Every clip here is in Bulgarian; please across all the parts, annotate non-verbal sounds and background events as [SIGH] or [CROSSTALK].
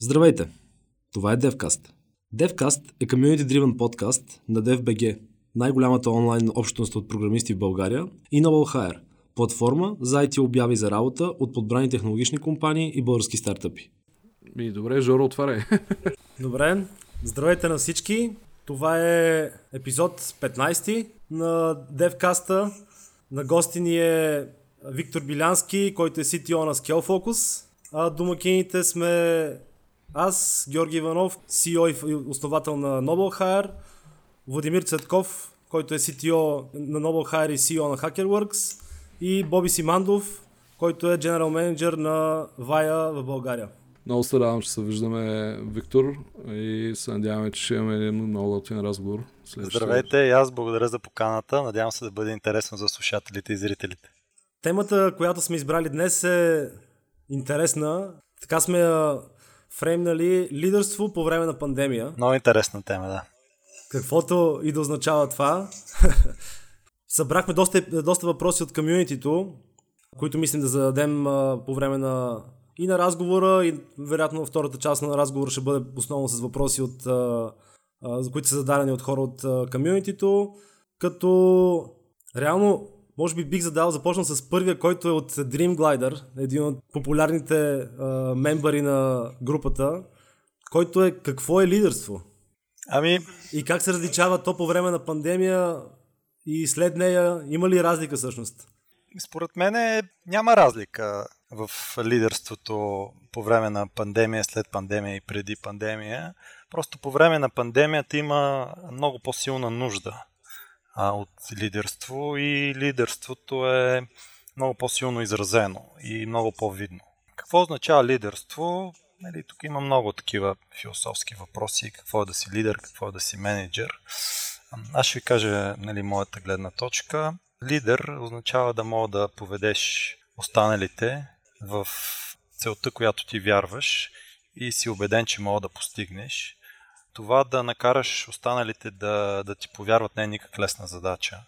Здравейте! Това е DevCast. DevCast е community-driven подкаст на DevBG, най-голямата онлайн общност от програмисти в България, и Noble Hire, платформа за IT обяви за работа от подбрани технологични компании и български стартъпи. И добре, Жоро, отваряй. [LAUGHS] Добре, здравейте на всички. Това е епизод 15 на DevCast. На гости ни е Виктор Билянски, който е CTO на ScaleFocus. А домакините сме аз, Георги Иванов, CEO и основател на Noble Hire, Владимир Цветков, който е CTO на Noble Hire и CEO на HackerWorks и Боби Симандов, който е General Manager на VAIA в България. Много се радвам, че се виждаме, Виктор, и се надяваме, че ще имаме един много готин разговор. Здравейте и аз благодаря за поканата. Надявам се да бъде интересно за слушателите и зрителите. Темата, която сме избрали днес е интересна. Така сме фреймнали лидерство по време на пандемия. Много интересна тема, да. Каквото и да означава това. [LAUGHS] Събрахме доста, доста въпроси от комьюнитито, които мислим да зададем а, по време на и на разговора, и вероятно втората част на разговора ще бъде основно с въпроси, от, а, а, които са зададени от хора от комьюнитито, като реално може би бих задал, започнал с първия, който е от Dream Glider, един от популярните а, мембари на групата, който е какво е лидерство? Ами... И как се различава то по време на пандемия и след нея? Има ли разлика всъщност? Според мен е, няма разлика в лидерството по време на пандемия, след пандемия и преди пандемия. Просто по време на пандемията има много по-силна нужда а, от лидерство и лидерството е много по-силно изразено и много по-видно. Какво означава лидерство? Нали, тук има много такива философски въпроси. Какво е да си лидер, какво е да си менеджер. Аз ще ви кажа нали, моята гледна точка. Лидер означава да мога да поведеш останалите в целта, която ти вярваш и си убеден, че мога да постигнеш това да накараш останалите да, да ти повярват не е никак лесна задача.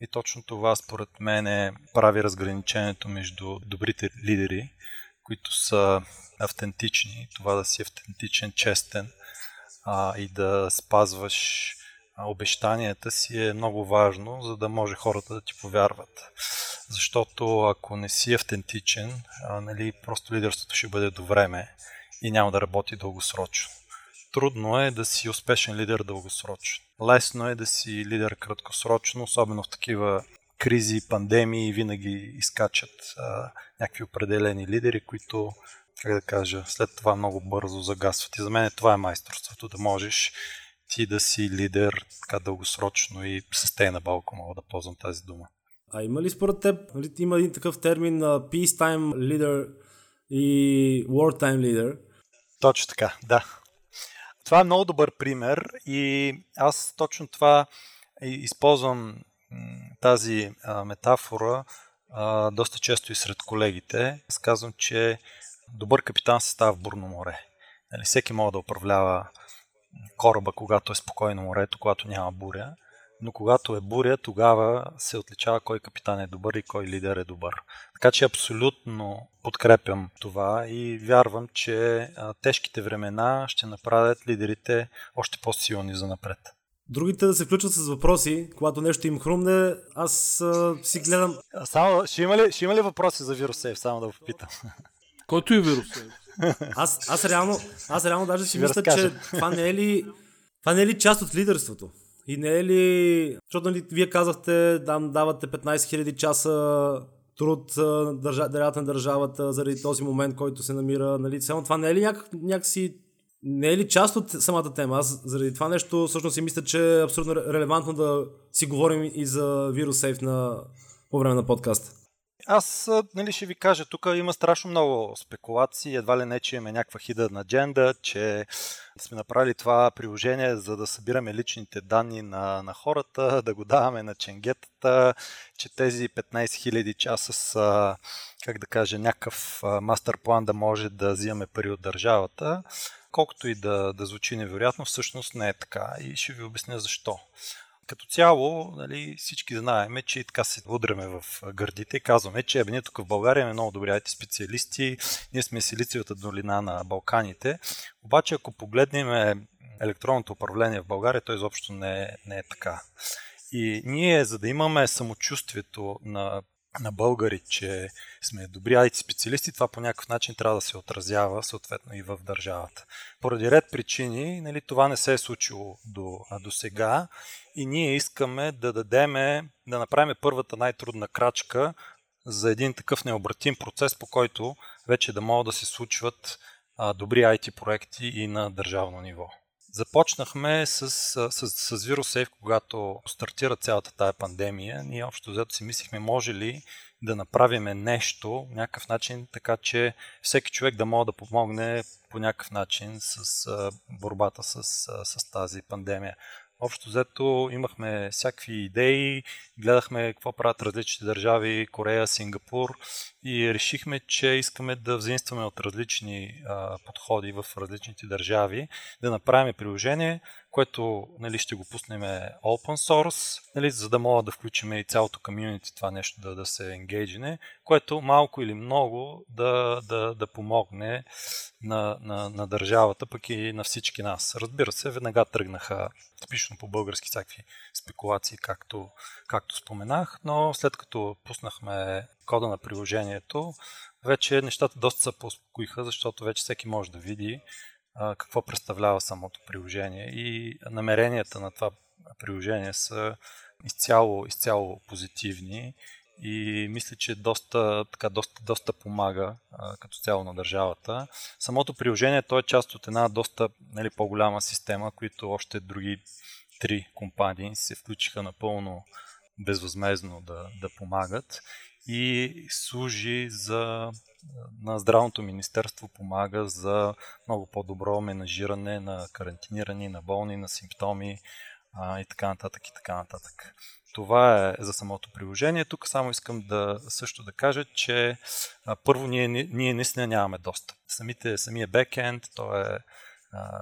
И точно това според мен е, прави разграничението между добрите лидери, които са автентични, това да си автентичен, честен а, и да спазваш обещанията си е много важно, за да може хората да ти повярват. Защото ако не си автентичен, а, нали, просто лидерството ще бъде до време и няма да работи дългосрочно. Трудно е да си успешен лидер дългосрочно. Лесно е да си лидер краткосрочно, особено в такива кризи, пандемии, винаги изкачат а, някакви определени лидери, които, как да кажа, след това много бързо загасват. И за мен това е майсторството, да можеш ти да си лидер така дългосрочно и sustainable, ако мога да ползвам тази дума. А има ли според теб, нали, има един такъв термин peacetime leader и wartime leader? Точно така, да. Това е много добър пример и аз точно това използвам тази метафора доста често и сред колегите. Аз казвам, че добър капитан се става в бурно море. Нали, всеки може да управлява кораба, когато е спокойно морето, когато няма буря но когато е буря, тогава се отличава кой капитан е добър и кой лидер е добър. Така че абсолютно подкрепям това и вярвам, че тежките времена ще направят лидерите още по-силни за напред. Другите да се включат с въпроси, когато нещо им хрумне, аз а, си гледам... Само, ще, има ли, ще има ли въпроси за вирусейв, само да го попитам? Който е вирусейв? Аз, аз, реално, аз реално даже си мисля, че това не е ли, това не е ли част от лидерството? И не е ли... Защото нали, вие казахте, дам, давате 15 000 часа труд държа, на държавата заради този момент, който се намира. Нали, само това не е ли някак, някакси не е ли част от самата тема? Аз заради това нещо всъщност си мисля, че е абсолютно релевантно да си говорим и за вирус на, по време на подкаста. Аз нали, ще ви кажа, тук има страшно много спекулации, едва ли не, че имаме някаква хида на адженда, че сме направили това приложение, за да събираме личните данни на, на хората, да го даваме на ченгетата, че тези 15 000 часа са, как да кажа, някакъв мастер план да може да взимаме пари от държавата. Колкото и да, да звучи невероятно, всъщност не е така и ще ви обясня защо. Като цяло, нали, всички знаеме, че и така се удряме в гърдите и казваме, че ние тук в България имаме много добри IT специалисти, ние сме силициевата долина на Балканите. Обаче, ако погледнем електронното управление в България, то изобщо не е, не е така. И ние, за да имаме самочувствието на на българи, че сме добри IT специалисти, това по някакъв начин трябва да се отразява съответно и в държавата. Поради ред причини, нали, това не се е случило до, до сега и ние искаме да дадеме, да направим първата най-трудна крачка за един такъв необратим процес, по който вече да могат да се случват а, добри IT проекти и на държавно ниво. Започнахме с, с, с, с VirusSafe, когато стартира цялата тая пандемия. Ние общо взето си мислихме, може ли да направиме нещо, някакъв начин, така че всеки човек да може да помогне по някакъв начин с борбата с, с тази пандемия. Общо взето имахме всякакви идеи, гледахме какво правят различните държави, Корея, Сингапур и решихме, че искаме да взаимстваме от различни а, подходи в различните държави, да направим приложение, което нали, ще го пуснем open source, нали, за да мога да включим и цялото комьюнити това нещо да, да се енгейджине, което малко или много да, да, да помогне на, на, на държавата, пък и на всички нас. Разбира се, веднага тръгнаха типично по български всякакви спекулации, както, както споменах, но след като пуснахме кода на приложението, вече нещата доста се поуспокоиха, защото вече всеки може да види какво представлява самото приложение. И намеренията на това приложение са изцяло, изцяло позитивни. И мисля, че доста, така, доста, доста помага а, като цяло на държавата. Самото приложение то е част от една доста нали, по-голяма система, които още други три компании се включиха напълно безвъзмезно да, да помагат. И служи за на здравното министерство помага за много по-добро менажиране на карантинирани, на болни, на симптоми а, и така нататък и така нататък. Това е за самото приложение. Тук само искам да също да кажа, че а, първо ние, ние наистина нямаме достъп. Самите, самия бекенд, то е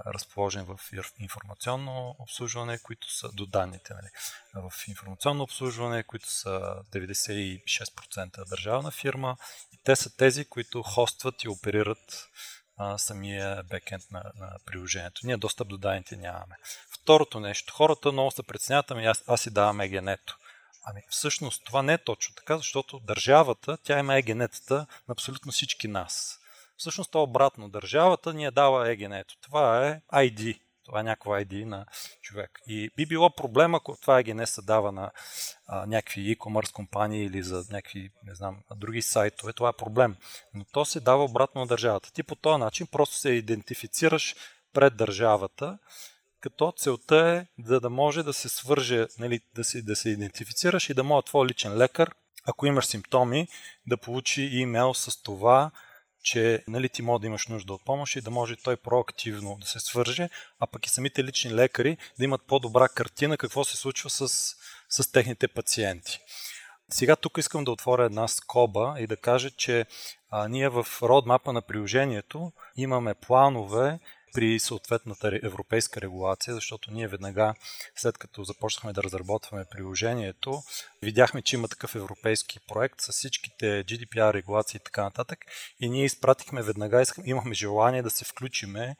разположен в информационно обслужване, които са до данните. Нали. В информационно обслужване, които са 96% държавна фирма те са тези, които хостват и оперират а, самия бекенд на, на приложението. Ние достъп до данните нямаме. Второто нещо, хората много се преценяват, ами аз, аз си давам егенето. Ами всъщност това не е точно така, защото държавата, тя има егенетата на абсолютно всички нас. Всъщност то е обратно. Държавата ни е дала егенето. Това е ID. Това е някаква ID на човек. И би било проблем, ако това ЕГН се дава на а, някакви e-commerce компании или за някакви, не знам, други сайтове. Това е проблем. Но то се дава обратно на държавата. Ти по този начин просто се идентифицираш пред държавата, като целта е да, да може да се свърже, нали, да, се, да се идентифицираш и да може твой личен лекар, ако имаш симптоми, да получи имейл с това, че нали, ти може да имаш нужда от помощ и да може той проактивно да се свърже, а пък и самите лични лекари да имат по-добра картина какво се случва с, с техните пациенти. Сега тук искам да отворя една скоба и да кажа, че а, ние в родмапа на приложението имаме планове при съответната европейска регулация, защото ние веднага, след като започнахме да разработваме приложението, видяхме, че има такъв европейски проект с всичките GDPR регулации и така нататък. И ние изпратихме веднага, имахме желание да се включиме,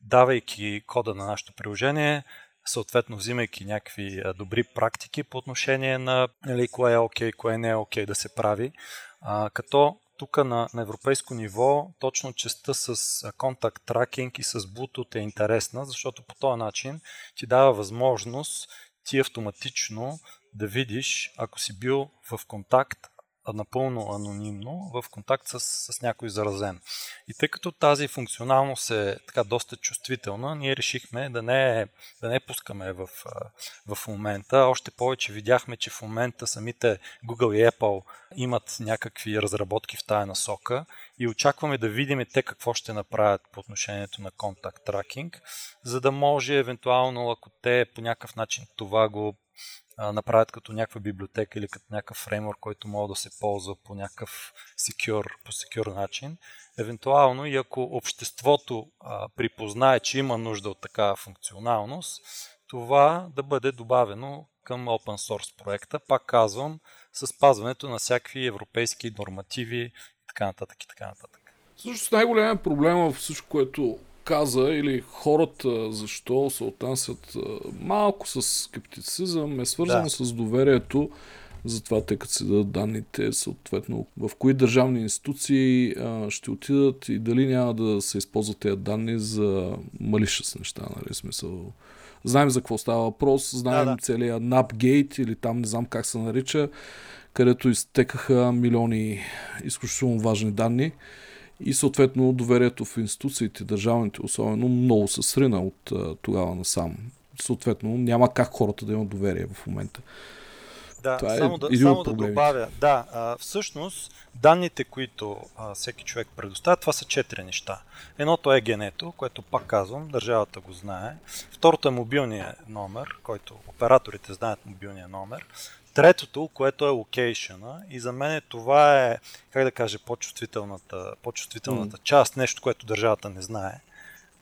давайки кода на нашето приложение, съответно взимайки някакви добри практики по отношение на нали, кое е окей, okay, кое не е окей okay да се прави, а, като тук на, на европейско ниво точно частта с контакт тракинг и с Bluetooth е интересна, защото по този начин ти дава възможност ти автоматично да видиш, ако си бил в контакт напълно анонимно в контакт с, с някой заразен. И тъй като тази функционалност е така доста чувствителна, ние решихме да не, да не пускаме в, в момента. Още повече видяхме, че в момента самите Google и Apple имат някакви разработки в тая насока и очакваме да видим те какво ще направят по отношението на контакт тракинг, за да може евентуално, ако те по някакъв начин това го направят като някаква библиотека или като някакъв фреймворк, който може да се ползва по някакъв secure, по secure начин. Евентуално и ако обществото а, припознае, че има нужда от такава функционалност, това да бъде добавено към open source проекта. Пак казвам, с спазването на всякакви европейски нормативи и така нататък и така нататък. Също най-големият проблем в всичко, което каза или хората защо се отнасят малко с скептицизъм е свързано да. с доверието за това те като си дадат данните, съответно в кои държавни институции а, ще отидат и дали няма да се използват тези данни за малиша неща, нали, смисъл. Знаем за какво става въпрос, знаем да, да. целият NAPGate или там не знам как се нарича, където изтекаха милиони изключително важни данни и съответно доверието в институциите, държавните особено, много се срина от а, тогава насам. Съответно няма как хората да имат доверие в момента. Да, Това е само, да, само да добавя. Да, а, всъщност данните, които а, всеки човек предоставя, това са четири неща. Едното е генето, което пак казвам, държавата го знае. Второто е мобилния номер, който операторите знаят мобилния номер. Третото, което е локейшъна и за мен това е, как да кажа, по-чувствителната, по-чувствителната mm. част, нещо, което държавата не знае.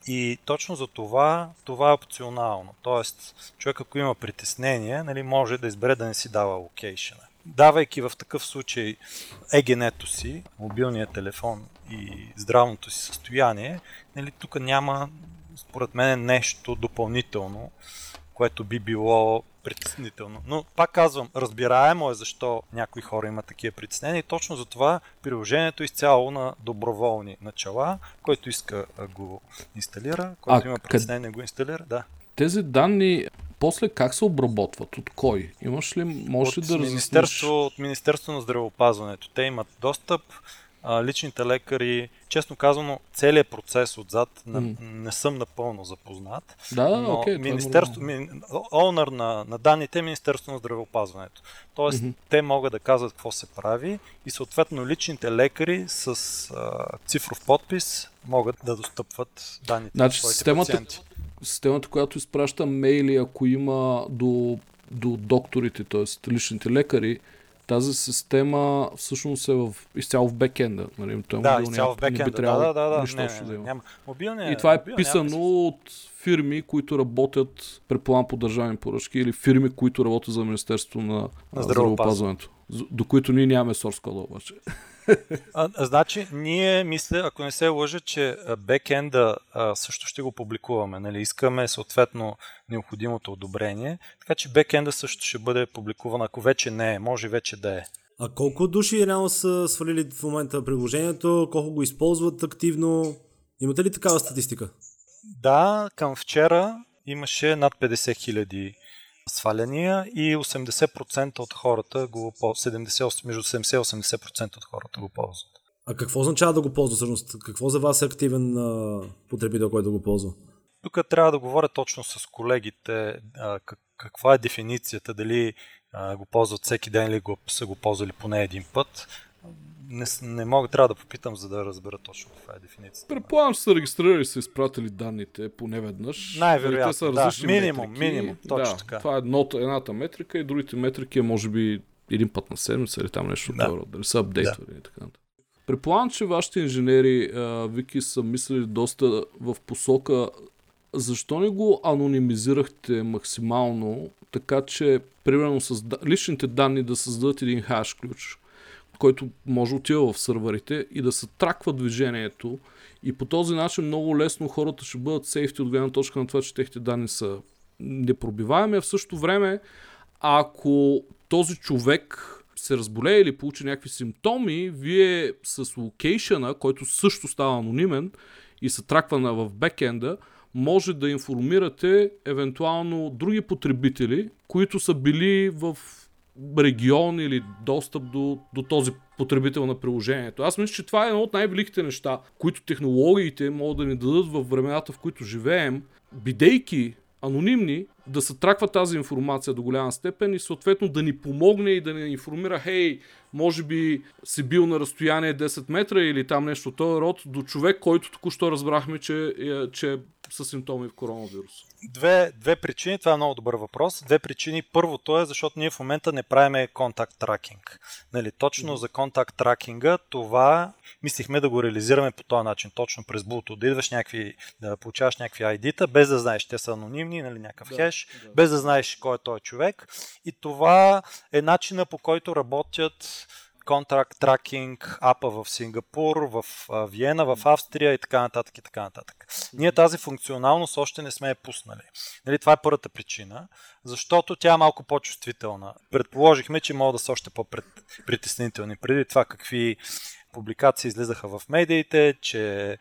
И точно за това, това е опционално. Тоест, човек ако има притеснение, нали, може да избере да не си дава локейшена. Давайки в такъв случай егенето си, мобилния телефон и здравното си състояние, нали, тук няма, според мен, нещо допълнително, което би било притеснително. Но пак казвам, разбираемо е защо някои хора имат такива притеснения и точно за това приложението е изцяло на доброволни начала. Който иска го инсталира, който а, има притеснение къд... го инсталира, да. Тези данни после как се обработват? От кой? Имаш ли, можеш от ли да Министерство, От Министерство на здравеопазването. Те имат достъп, а, личните лекари, честно казано, целият процес отзад mm. не, не съм напълно запознат. Да, но okay, е Министерство, ми, онър на, на данните е Министерство на здравеопазването. Тоест, mm-hmm. те могат да казват какво се прави и съответно личните лекари с а, цифров подпис могат да достъпват данните значи, на своите системата, пациенти. Системата, която изпраща мейли, ако има до, до докторите, т.е. личните лекари, тази система всъщност е в, изцяло в бекенда. Нали? Той да, изцяло в бекенда. Да, да, да. да. Не, не, да има. Няма. Мобилния, и това е писано няма. от фирми, които работят, предполагам, по държавни поръчки или фирми, които работят за Министерство на, на здравеопазването. До които ние нямаме source code обаче. А, значи, ние мисля, ако не се лъжа, че бекенда а, също ще го публикуваме. Нали? Искаме съответно необходимото одобрение. Така че бекенда също ще бъде публикуван, ако вече не е. Може вече да е. А колко души реално са свалили в момента приложението? Колко го използват активно? Имате ли такава статистика? Да, към вчера имаше над 50 хиляди сваляния и 80% от хората го ползват, между 70 и 80% от хората го ползват. А какво означава да го ползва всъщност? Какво за вас е активен а, потребител, който го ползва? Тук трябва да говоря точно с колегите а, как, каква е дефиницията, дали а, го ползват всеки ден или го, са го ползвали поне един път не, не мога, трябва да попитам, за да разбера точно каква е дефиницията. Предполагам, че са регистрирали и са изпратили данните поне веднъж. Най-вероятно, са да. Минимум, метрики. минимум, точно да, така. Това е едното, едната метрика и другите метрики е може би един път на седмица или там нещо да. това, дали са апдейтвали да. и така нататък. Предполагам, че вашите инженери, Вики, са мислили доста в посока защо не го анонимизирахте максимално, така че, примерно, с личните данни да създадат един хаш ключ, който може отива в сървърите и да се траква движението. И по този начин много лесно хората ще бъдат сейфти от гледна точка на това, че техните данни са непробиваеми, а в същото време, ако този човек се разболее или получи някакви симптоми, вие с локейшъна, който също става анонимен и се траква в бекенда, може да информирате евентуално други потребители, които са били в регион или достъп до, до този потребител на приложението. Аз мисля, че това е едно от най-великите неща, които технологиите могат да ни дадат в времената, в които живеем, бидейки анонимни, да се траква тази информация до голяма степен и съответно да ни помогне и да ни информира, хей, може би си бил на разстояние 10 метра или там нещо този род, до човек, който току-що разбрахме, че, е, че е с симптоми в коронавирус. Две, две причини, това е много добър въпрос. Две причини. Първото е, защото ние в момента не правиме контакт тракинг. Нали, точно за контакт тракинга това мислихме да го реализираме по този начин, точно през Bluetooth. Да идваш някакви, да получаваш някакви ID-та, без да знаеш, те са анонимни, нали, някакъв да. Избереш, да. без да знаеш кой е този човек. И това е начина по който работят контракт тракинг, апа в Сингапур, в Виена, в Австрия и така нататък и така нататък. Ние тази функционалност още не сме я пуснали. Нали, това е първата причина, защото тя е малко по-чувствителна. Предположихме, че могат да са още по-притеснителни. Преди това какви публикации излизаха в медиите, че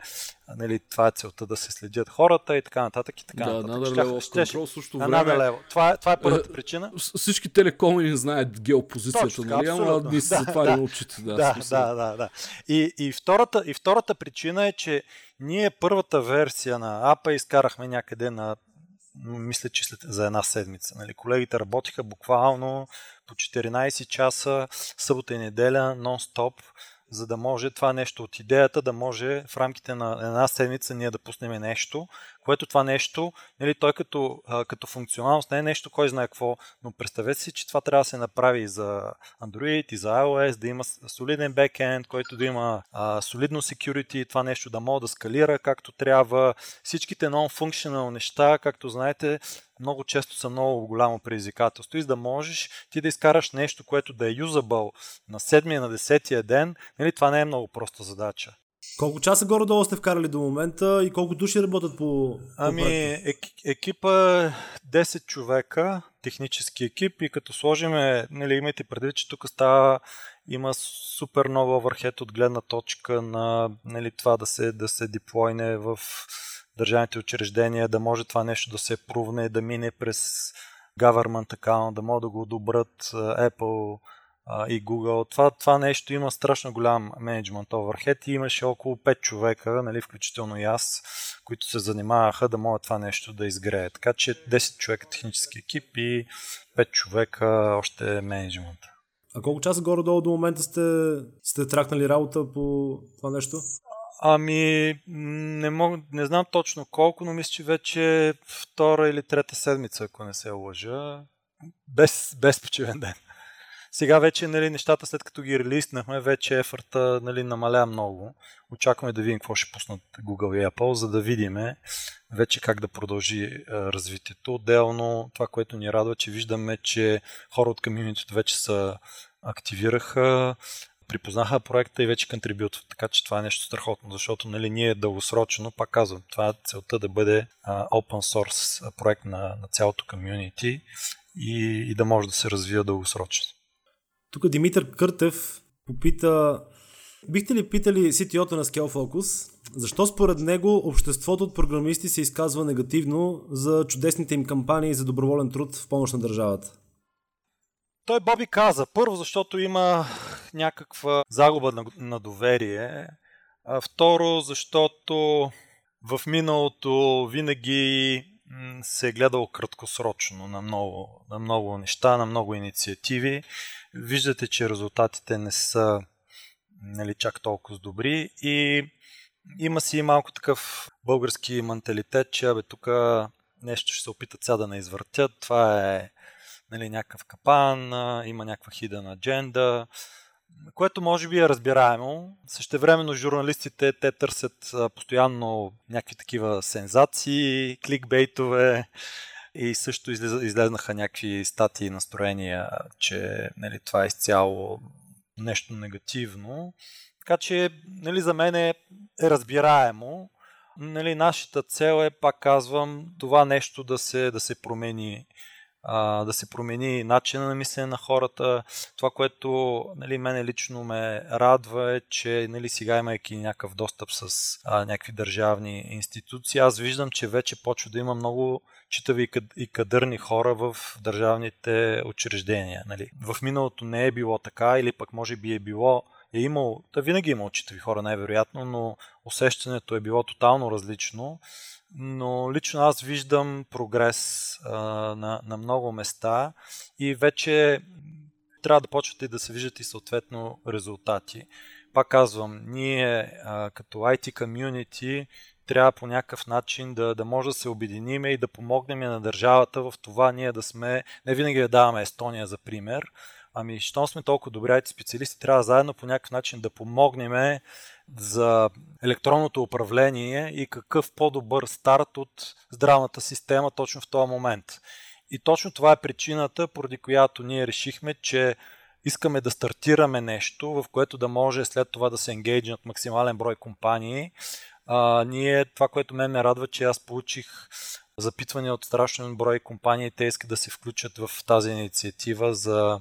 нали, това е целта да се следят хората и така нататък и така да, нататък. Да, ще, control също време. Това, е, това е първата причина. Всички телекоми знаят геопозицията, Точно, нали? Ама ние се затваряме да, очите. Да, да, да, да, да. И, и, втората, и втората причина е, че ние първата версия на апа изкарахме някъде на мисля, че след, за една седмица. Нали? Колегите работиха буквално по 14 часа, събота и неделя, нон-стоп за да може това нещо от идеята да може в рамките на една седмица ние да пуснем нещо, което това нещо, нали, той като, като функционалност не е нещо, кой знае какво, но представете си, че това трябва да се направи и за Android, и за iOS, да има солиден бекенд, който да има а, солидно security, това нещо да може да скалира както трябва. Всичките non-functional неща, както знаете, много често са много голямо предизвикателство и за да можеш ти да изкараш нещо, което да е юзабъл на седмия, на десетия ден, нали, това не е много проста задача. Колко часа горе-долу сте вкарали до момента и колко души работят по, Ами, ек, екипа е 10 човека, технически екип и като сложиме, нали, имайте предвид, че тук става има супер много върхет от гледна точка на нали, това да се, да се диплойне в държавните учреждения, да може това нещо да се прувне, да мине през government account, да могат да го одобрят Apple и Google. Това, това нещо има страшно голям менеджмент overhead и имаше около 5 човека, нали, включително и аз, които се занимаваха да могат това нещо да изгрее. Така че 10 човека технически екип и 5 човека още менеджмент. А колко часа горе-долу до момента сте, сте тракнали работа по това нещо? Ами, не, мог, не знам точно колко, но мисля, че вече втора или трета седмица, ако не се лъжа, без, без почивен ден. Сега вече нали, нещата, след като ги релиснахме, вече ефорта нали, намаля много. Очакваме да видим какво ще пуснат Google и Apple, за да видим вече как да продължи развитието. Отделно това, което ни радва, че виждаме, че хора от комьюнитито вече са активираха, припознаха проекта и вече контрибютват. Така че това е нещо страхотно, защото нали, ние дългосрочно, пак казвам, това е целта да бъде open source проект на, на цялото комьюнити и, и да може да се развива дългосрочно. Тук Димитър Къртев попита Бихте ли питали CTO-то на Scale Focus, защо според него обществото от програмисти се изказва негативно за чудесните им кампании за доброволен труд в помощ на държавата? Той Боби каза, първо, защото има някаква загуба на, на доверие, а второ, защото в миналото винаги се е гледало краткосрочно на много, на много неща, на много инициативи. Виждате, че резултатите не са нали, чак толкова добри и има си малко такъв български менталитет, че абе тук нещо ще се опитат сега да не извъртят. Това е нали, някакъв капан, има някаква хиден адженда, което може би е разбираемо. Същевременно журналистите те търсят постоянно някакви такива сензации, кликбейтове и също излезнаха някакви статии и настроения, че нали, това е изцяло нещо негативно. Така че нали, за мен е, е разбираемо. Нали, нашата цел е, пак казвам, това нещо да се, да се промени да се промени начина на мислене на хората. Това, което нали, мене лично ме радва е, че нали, сега имайки някакъв достъп с а, някакви държавни институции, аз виждам, че вече почва да има много читави и кадърни хора в държавните учреждения. Нали. В миналото не е било така или пък може би е било е имал, да винаги е имал читави хора най-вероятно, но усещането е било тотално различно но лично аз виждам прогрес а, на, на много места и вече трябва да почвате да се виждат и съответно резултати. Пак казвам, ние а, като IT community трябва по някакъв начин да, да може да се обединиме и да помогнем на държавата в това ние да сме, не винаги да даваме Естония за пример, ами, щом сме толкова добри IT специалисти, трябва заедно по някакъв начин да помогнем за електронното управление и какъв по-добър старт от здравната система точно в този момент. И точно това е причината, поради която ние решихме, че искаме да стартираме нещо, в което да може след това да се енгейджнат максимален брой компании. А, ние, това, което мен ме радва, че аз получих запитване от страшен брой компании, те искат да се включат в тази инициатива за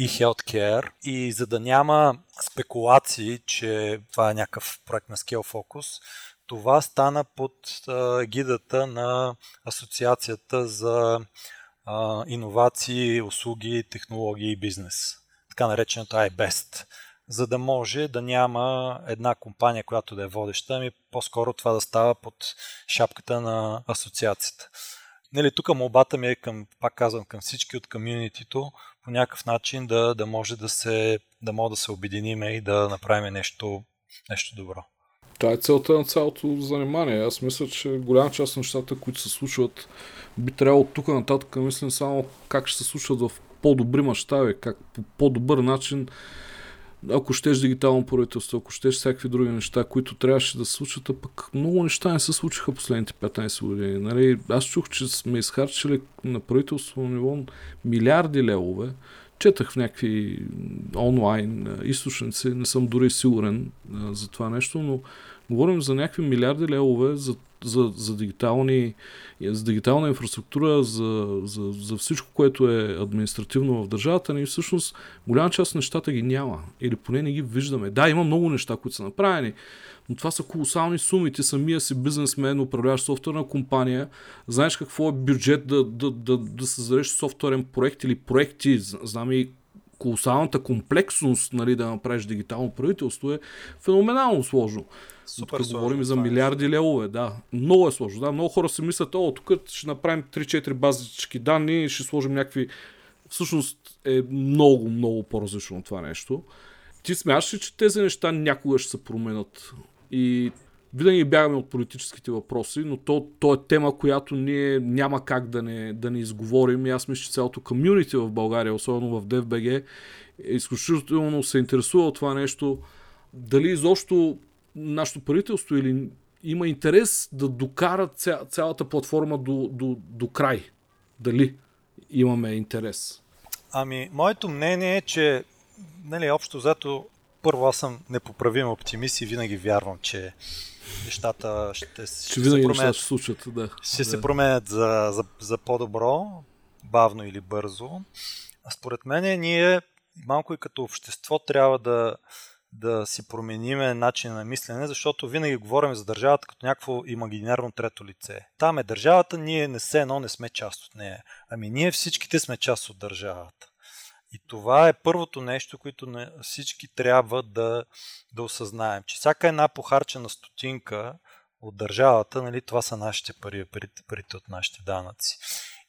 e-healthcare. И за да няма спекулации, че това е някакъв проект на Scale Focus, това стана под гидата на Асоциацията за иновации, услуги, технологии и бизнес, така нареченото iBest, за да може да няма една компания, която да е водеща, ами по-скоро това да става под шапката на асоциацията. Нали, тук молбата ми е към, пак казвам, към всички от комьюнитито, по някакъв начин да, да може да се, да може да се обединиме и да направим нещо, нещо добро. Това е целта на цялото занимание. Аз мисля, че голяма част от нещата, които се случват, би трябвало тук нататък мислим само как ще се случват в по-добри мащаби, как по по-добър начин ако щеш дигитално правителство, ако щеш всякакви други неща, които трябваше да се случат, а пък много неща не се случиха последните 15 години. Нали? Аз чух, че сме изхарчили на правителство ниво милиарди левове. Четах в някакви онлайн източници, не съм дори сигурен а, за това нещо, но говорим за някакви милиарди левове за за, за, дигитални, за дигитална инфраструктура, за, за, за всичко, което е административно в държавата ни, всъщност голяма част от нещата ги няма. Или поне не ги виждаме. Да, има много неща, които са направени, но това са колосални суми. Ти самия си бизнесмен, управляваш софтуерна компания, знаеш какво е бюджет да, да, да, да създадеш софтуерен проект или проекти. Знам и колосалната комплексност нали, да направиш дигитално правителство е феноменално сложно. Супер тук говорим за милиарди левове, да. Много е сложно. Да. Много хора си мислят, о, тук ще направим 3-4 базички данни и ще сложим някакви... Всъщност е много, много по-различно това нещо. Ти смяташ ли, че тези неща някога ще се променят? И винаги бягаме от политическите въпроси, но то, то е тема, която ние няма как да не, да не изговорим. И аз мисля, че цялото комюнити в България, особено в DFBG, е изключително се интересува от това нещо. Дали изобщо нашето правителство или има интерес да докара ця, цялата платформа до, до, до край? Дали имаме интерес? Ами, моето мнение е, че нали, общо взето първо аз съм непоправим оптимист и винаги вярвам, че нещата ще, ще, ще се променят. Ще, се случат, да. ще да. се променят за, за, за по-добро, бавно или бързо. А според мен ние малко и като общество трябва да, да си промениме начин на мислене, защото винаги говорим за държавата като някакво имагинерно трето лице. Там е държавата, ние не се едно не сме част от нея. Ами ние всичките сме част от държавата. И това е първото нещо, което всички трябва да, да осъзнаем, че всяка една похарчена стотинка от държавата, нали, това са нашите пари, парите, парите от нашите данъци.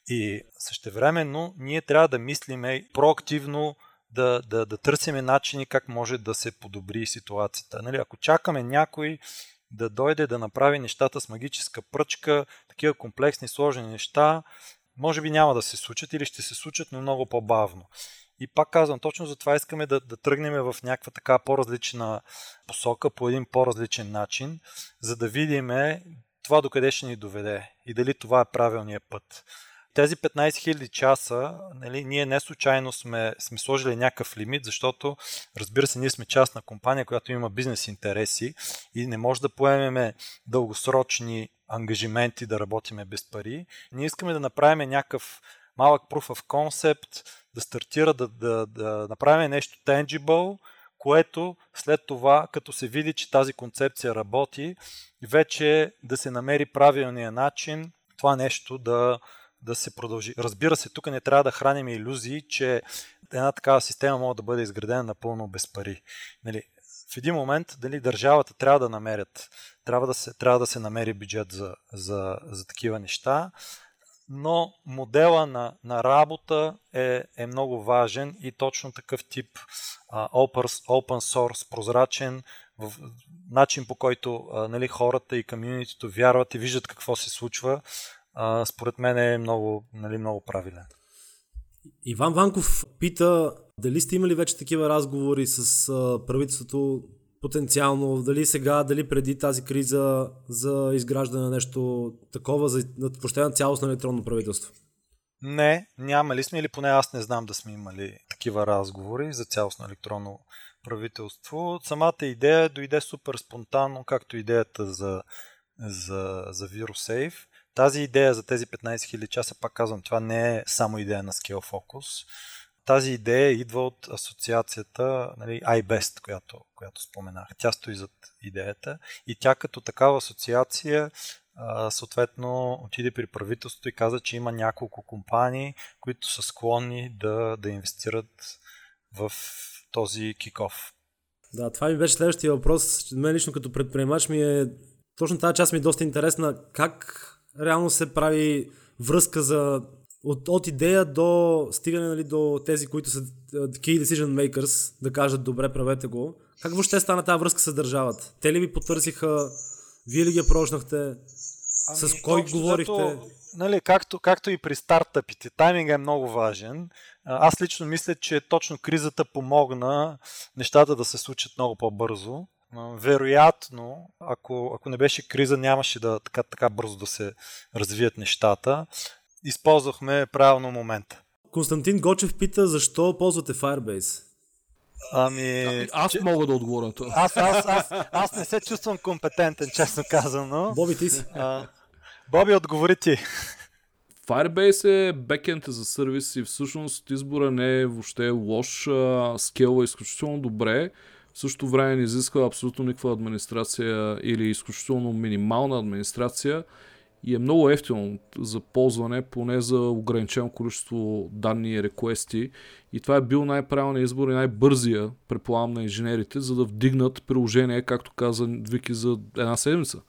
И същевременно ние трябва да мислиме проактивно да, да, да търсиме начини как може да се подобри ситуацията. Нали, ако чакаме някой да дойде да направи нещата с магическа пръчка, такива комплексни, сложни неща, може би няма да се случат или ще се случат, но много по-бавно. И пак казвам, точно за това искаме да, да тръгнем в някаква така по-различна посока, по един по-различен начин, за да видим това докъде ще ни доведе и дали това е правилният път. Тези 15 000 часа, нали, ние не случайно сме, сме сложили някакъв лимит, защото, разбира се, ние сме частна компания, която има бизнес интереси и не може да поемеме дългосрочни ангажименти да работиме без пари. Ние искаме да направим някакъв малък proof of concept, да стартира, да, да, да направим нещо tangible, което след това, като се види, че тази концепция работи, вече да се намери правилния начин това нещо да, да се продължи. Разбира се, тук не трябва да храним иллюзии, че една такава система може да бъде изградена напълно без пари. Нали, в един момент дали, държавата трябва да намерят, трябва да се, трябва да се намери бюджет за, за, за такива неща но модела на, на работа е, е много важен и точно такъв тип а, open, open source, прозрачен, в начин по който а, нали, хората и комьюнитито вярват и виждат какво се случва, а, според мен е много, нали, много правилен. Иван Ванков пита Дали сте имали вече такива разговори с правителството потенциално, дали сега, дали преди тази криза за изграждане на нещо такова, за въобще на цялостно електронно правителство? Не, няма ли сме или поне аз не знам да сме имали такива разговори за цялостно електронно правителство. Самата идея дойде супер спонтанно, както идеята за, за, за ViruSafe. Тази идея за тези 15 000 часа, пак казвам, това не е само идея на Scale Focus. Тази идея идва от асоциацията нали, iBest, която, която споменах. Тя стои зад идеята и тя като такава асоциация съответно отиде при правителството и каза, че има няколко компании, които са склонни да, да инвестират в този киков. Да, това ми беше следващия въпрос. Мен лично като предприемач ми е... Точно тази част ми е доста интересна. Как реално се прави връзка за от, от идея до стигане нали, до тези, които са key decision makers, да кажат добре, правете го. Как въобще стана тази връзка с държавата? Те ли ви потърсиха? Вие ли ги прочнахте? Ами, с кой говорихте? Зато, нали, както, както и при стартъпите, тайминга е много важен. Аз лично мисля, че точно кризата помогна нещата да се случат много по-бързо. Вероятно, ако, ако не беше криза, нямаше да така, така бързо да се развият нещата. Използвахме правилно момента. Константин Гочев пита защо ползвате Firebase. Ами, ами аз че... мога да отговоря това. Аз, аз, аз, аз не се чувствам компетентен, честно казано. Боби, ти си. А, Боби, отговори ти. Firebase е бекенд за сервис и всъщност избора не е въобще лош. Скела е изключително добре. В същото време не изисква абсолютно никаква администрация или изключително минимална администрация и е много ефтино за ползване, поне за ограничено количество данни и реквести. И това е бил най-правилният избор и най-бързия, предполагам, на инженерите, за да вдигнат приложение, както каза Вики, за една седмица.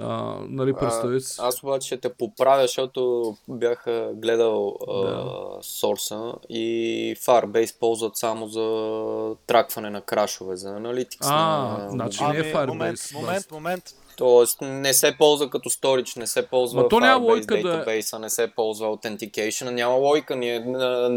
А, нали, представете си. Аз обаче ще те поправя, защото бях гледал да. сорса и Firebase ползват само за тракване на крашове, за аналитикс. А, на... значи не е Firebase. Момент, момент, момент. Тоест не се ползва като storage, не се ползва то няма логика database, да... не се ползва authentication, няма лойка, ни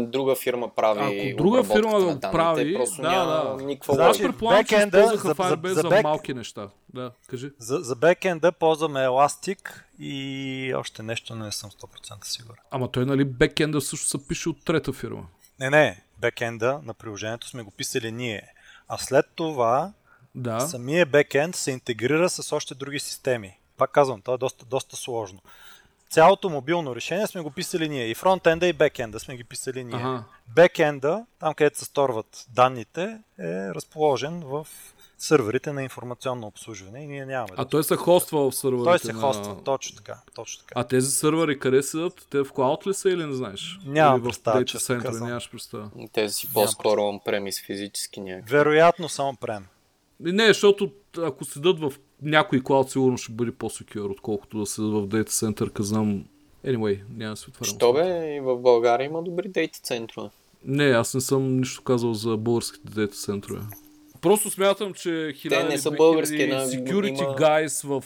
друга фирма прави Ако друга фирма го прави, просто да, няма да. никаква значи, лойка. предполагам, че използваха Firebase за, за, за малки неща. Да, кажи. За, за бекенда ползваме Elastic и още нещо не съм 100% сигурен. Ама той нали бекенда също се пише от трета фирма? Не, не, бекенда на приложението сме го писали ние. А след това да. самия бекенд се интегрира с още други системи. Пак казвам, това е доста, доста сложно. Цялото мобилно решение сме го писали ние. И фронтенда и бекенда сме ги писали ние. Ага. Бекенда, там където се сторват данните, е разположен в сървърите на информационно обслужване и ние нямаме. А той се хоства в сървърите Той се на... хоства, точно така, точно така. А тези сървъри къде седат? Те в клауд ли са или не знаеш? Нямам представа, че нямаш представа. Те си по-скоро on-premise физически някакви. Вероятно са on-prem. Не, защото ако седат в някой клауд, сигурно ще бъде по-секюр, отколкото да седат в дейта център, знам. Anyway, няма да се отварям. Що бе, и в България има добри дейта центрове. Не, аз не съм нищо казал за българските дейта центрове. Просто смятам, че хиляди не са български, security има... guys в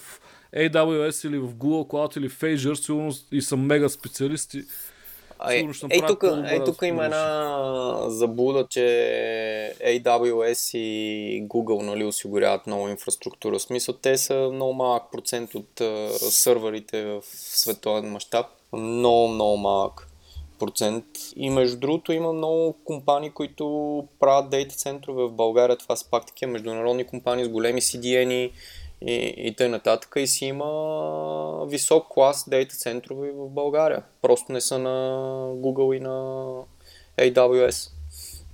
AWS или в Google Cloud или в Azure, сигурно и са мега специалисти. Ей, ей, тук, ей, тук има една заблуда, че AWS и Google нали, осигуряват много инфраструктура. В смисъл, те са много малък процент от uh, сървърите в световен мащаб. Много, много малък процент. И между другото има много компании, които правят дейта центрове в България. Това са пак такива международни компании с големи CDN и, и т.н. нататък. И си има висок клас дейта центрове в България. Просто не са на Google и на AWS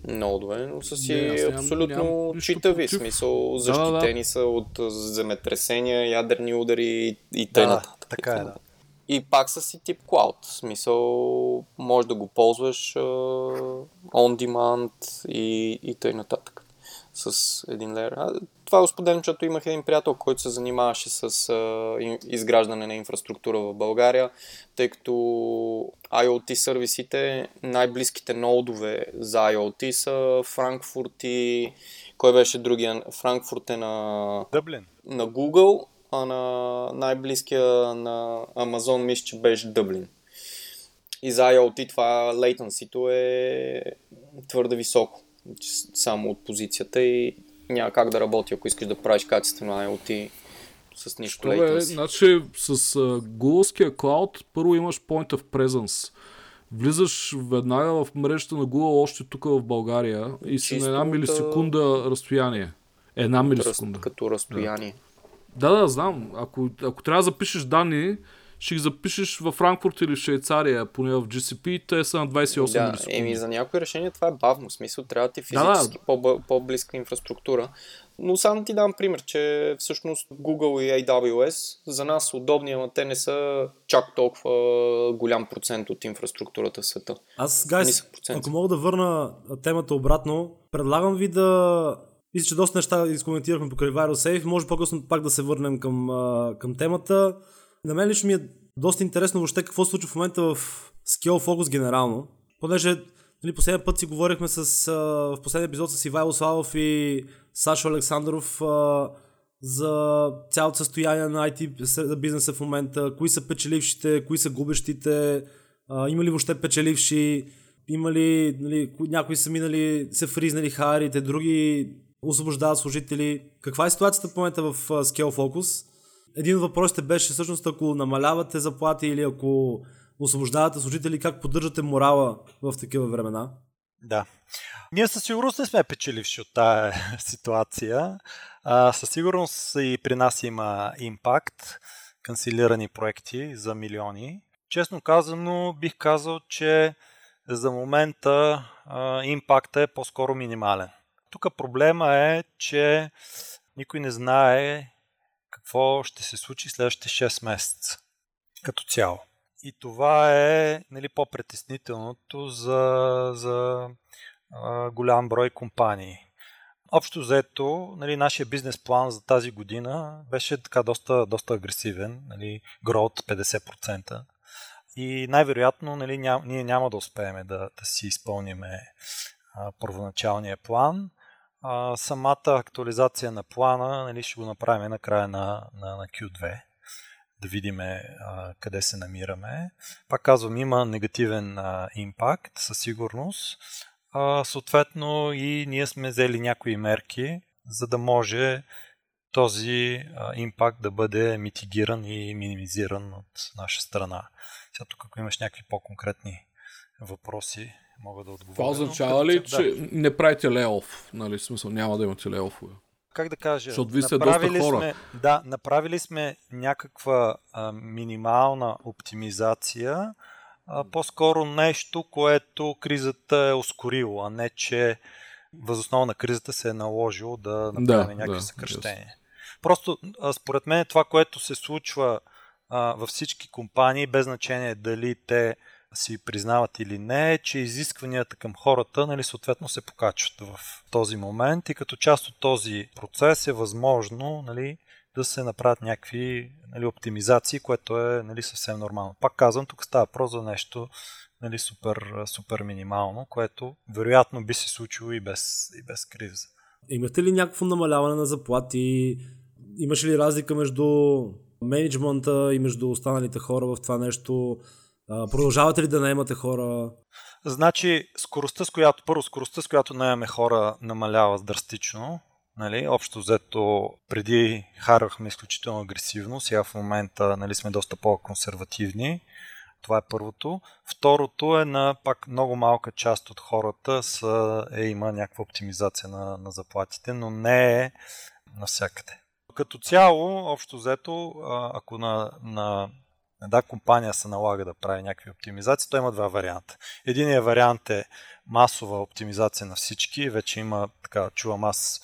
нодове, но са си не, абсолютно нямам, читави. Смисъл, защитени да, да. са от земетресения, ядерни удари и т.н. Да, така е, да. И пак са си тип. В смисъл, може да го ползваш uh, on demand и, и т.н. нататък с един лер. Това го споделям, защото имах един приятел, който се занимаваше с а, изграждане на инфраструктура в България, тъй като IoT сервисите, най-близките нодове за IoT са Франкфурт и... Кой беше другия? Франкфурт е на... Дъблин. На Google, а на най-близкия на Amazon мисля, че беше Дъблин. И за IoT това latency е твърде високо. Само от позицията и няма как да работи, ако искаш да правиш качествено IoT с нищо Що. Е, значи с Google Cloud първо имаш point of presence. Влизаш веднага в мрежата на Google още тук в България и си на една милисекунда разстояние. Една милисекунда. Като разстояние. Да, да, знам. Ако, ако трябва да запишеш данни, ще ги запишеш във Франкфурт или в Швейцария, поне в GCP, те са на 28 да, милисекунди. Еми, за някои решения това е бавно. В смисъл, трябва ти физически да, да. по-близка инфраструктура. Но само ти дам пример, че всъщност Google и AWS за нас удобни, ама те не са чак толкова голям процент от инфраструктурата в света. Аз, гайс, ако мога да върна темата обратно, предлагам ви да мисля, че доста неща изкоментирахме покрай ViralSafe. Може по-късно пак да се върнем към, към темата. На мен лично ми е доста интересно въобще какво се случва в момента в Scale Focus генерално. Понеже нали, последния път си говорихме с, а, в последния епизод с Ивайло Славов и Сашо Александров а, за цялото състояние на IT бизнеса в момента, кои са печелившите, кои са губещите, а, има ли въобще печеливши, има ли, нали, някои са минали, са фризнали харите, други освобождават служители. Каква е ситуацията в момента в Scale Focus? Един от въпросите беше всъщност ако намалявате заплати или ако освобождавате служители, как поддържате морала в такива времена? Да. Ние със сигурност не сме печеливши от тази [LAUGHS] ситуация. А, със сигурност и при нас има импакт, канцелирани проекти за милиони. Честно казано, бих казал, че за момента а, импакта е по-скоро минимален. Тук проблема е, че никой не знае какво ще се случи следващите 6 месеца като цяло. И това е нали, по-притеснителното за, за а, голям брой компании. Общо взето, нали, нашия бизнес план за тази година беше така доста, доста агресивен, нали, growth 50%. И най-вероятно нали, ням, ние няма да успеем да, да си изпълним първоначалния план. А, самата актуализация на плана нали, ще го направим на края на, на, на Q2 да видим къде се намираме. Пак казвам, има негативен а, импакт със сигурност. А, съответно и ние сме взели някои мерки, за да може този а, импакт да бъде митигиран и минимизиран от наша страна. Сега тук, ако имаш някакви по-конкретни въпроси, мога да отговоря. Това означава ли, че да. не правите леоф? Нали, смисъл, няма да имате леофове? Как да кажа? Защото ви сте доста хора. Сме, да, направили сме някаква а, минимална оптимизация, а, по-скоро нещо, което кризата е ускорило, а не че възоснова на кризата се е наложило да направим да, някакви да, съкръщения. Yes. Просто, а, според мен, това, което се случва а, във всички компании, без значение дали те си признават или не, че изискванията към хората нали, съответно се покачват в този момент и като част от този процес е възможно нали, да се направят някакви нали, оптимизации, което е нали, съвсем нормално. Пак казвам, тук става про за нещо нали, супер, супер минимално, което вероятно би се случило и без, и без криза. Имате ли някакво намаляване на заплати? Имаше ли разлика между менеджмента и между останалите хора в това нещо? Продължавате ли да наемате хора? Значи, скоростта, с която, първо, скоростта, с която наемаме хора, намалява драстично. Нали, общо взето, преди харвахме изключително агресивно, сега в момента нали, сме доста по-консервативни. Това е първото. Второто е на пак много малка част от хората са, е, има някаква оптимизация на, на заплатите, но не е навсякъде. Като цяло, общо взето, ако на, на една компания се налага да прави някакви оптимизации, то има два варианта. Единият вариант е масова оптимизация на всички. Вече има, така чувам аз,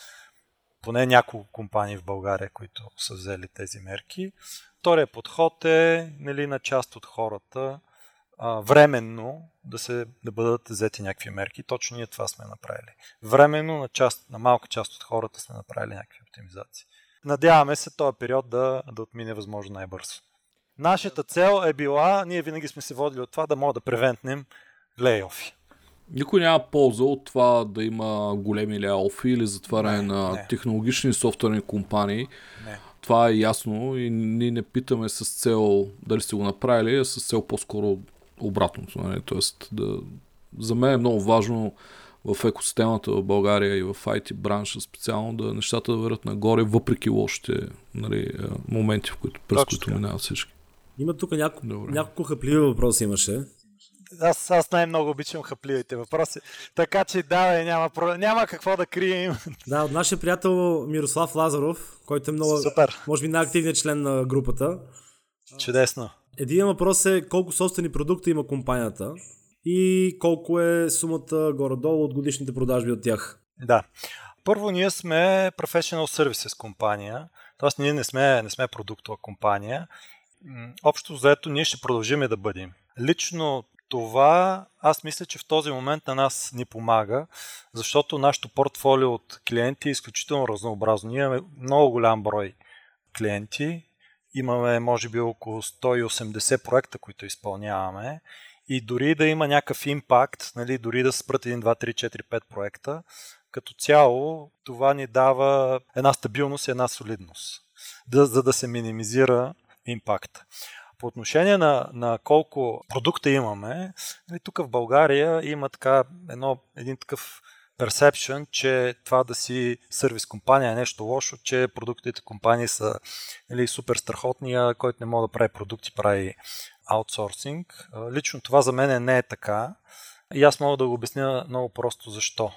поне няколко компании в България, които са взели тези мерки. Вторият подход е нали, на част от хората а, временно да, се, да бъдат взети някакви мерки. Точно ние това сме направили. Временно на, част, на малка част от хората сме направили някакви оптимизации. Надяваме се този период да, да отмине възможно най-бързо. Нашата цел е била, ние винаги сме се водили от това да мога да превентнем лейофи. Никой няма полза от това да има големи лейофи или затваряне не, на не. технологични софтуерни компании. Не. Това е ясно и ние не питаме с цел дали сте го направили, а с цел по-скоро обратното. Нали? Тоест, да, за мен е много важно в екосистемата в България и в IT бранша специално да нещата да върват нагоре, въпреки лошите нали, моменти, в които, през които минават всички. Има тук няко, няколко хапливи въпроси имаше. Аз, аз най-много обичам хапливите въпроси. Така че да, няма, няма какво да крием. Да, от нашия приятел Мирослав Лазаров, който е много, Супер. може би най-активният член на групата. Чудесно. Един въпрос е колко собствени продукти има компанията и колко е сумата горе-долу от годишните продажби от тях. Да. Първо, ние сме professional services компания, т.е. ние не сме, не сме продуктова компания. Общо заето ние ще продължим да бъдем. Лично това аз мисля, че в този момент на нас ни помага, защото нашето портфолио от клиенти е изключително разнообразно. Ние имаме много голям брой клиенти, имаме може би около 180 проекта, които изпълняваме и дори да има някакъв импакт, нали, дори да спрат 1, 2, 3, 4, 5 проекта, като цяло това ни дава една стабилност и една солидност, да, за да се минимизира импакт. По отношение на, на колко продукта имаме, нали, тук в България има така едно, един такъв perception, че това да си сервис компания е нещо лошо, че продуктите компании са нали, супер страхотни, който не може да прави продукти, прави аутсорсинг. Лично това за мен не е така и аз мога да го обясня много просто защо.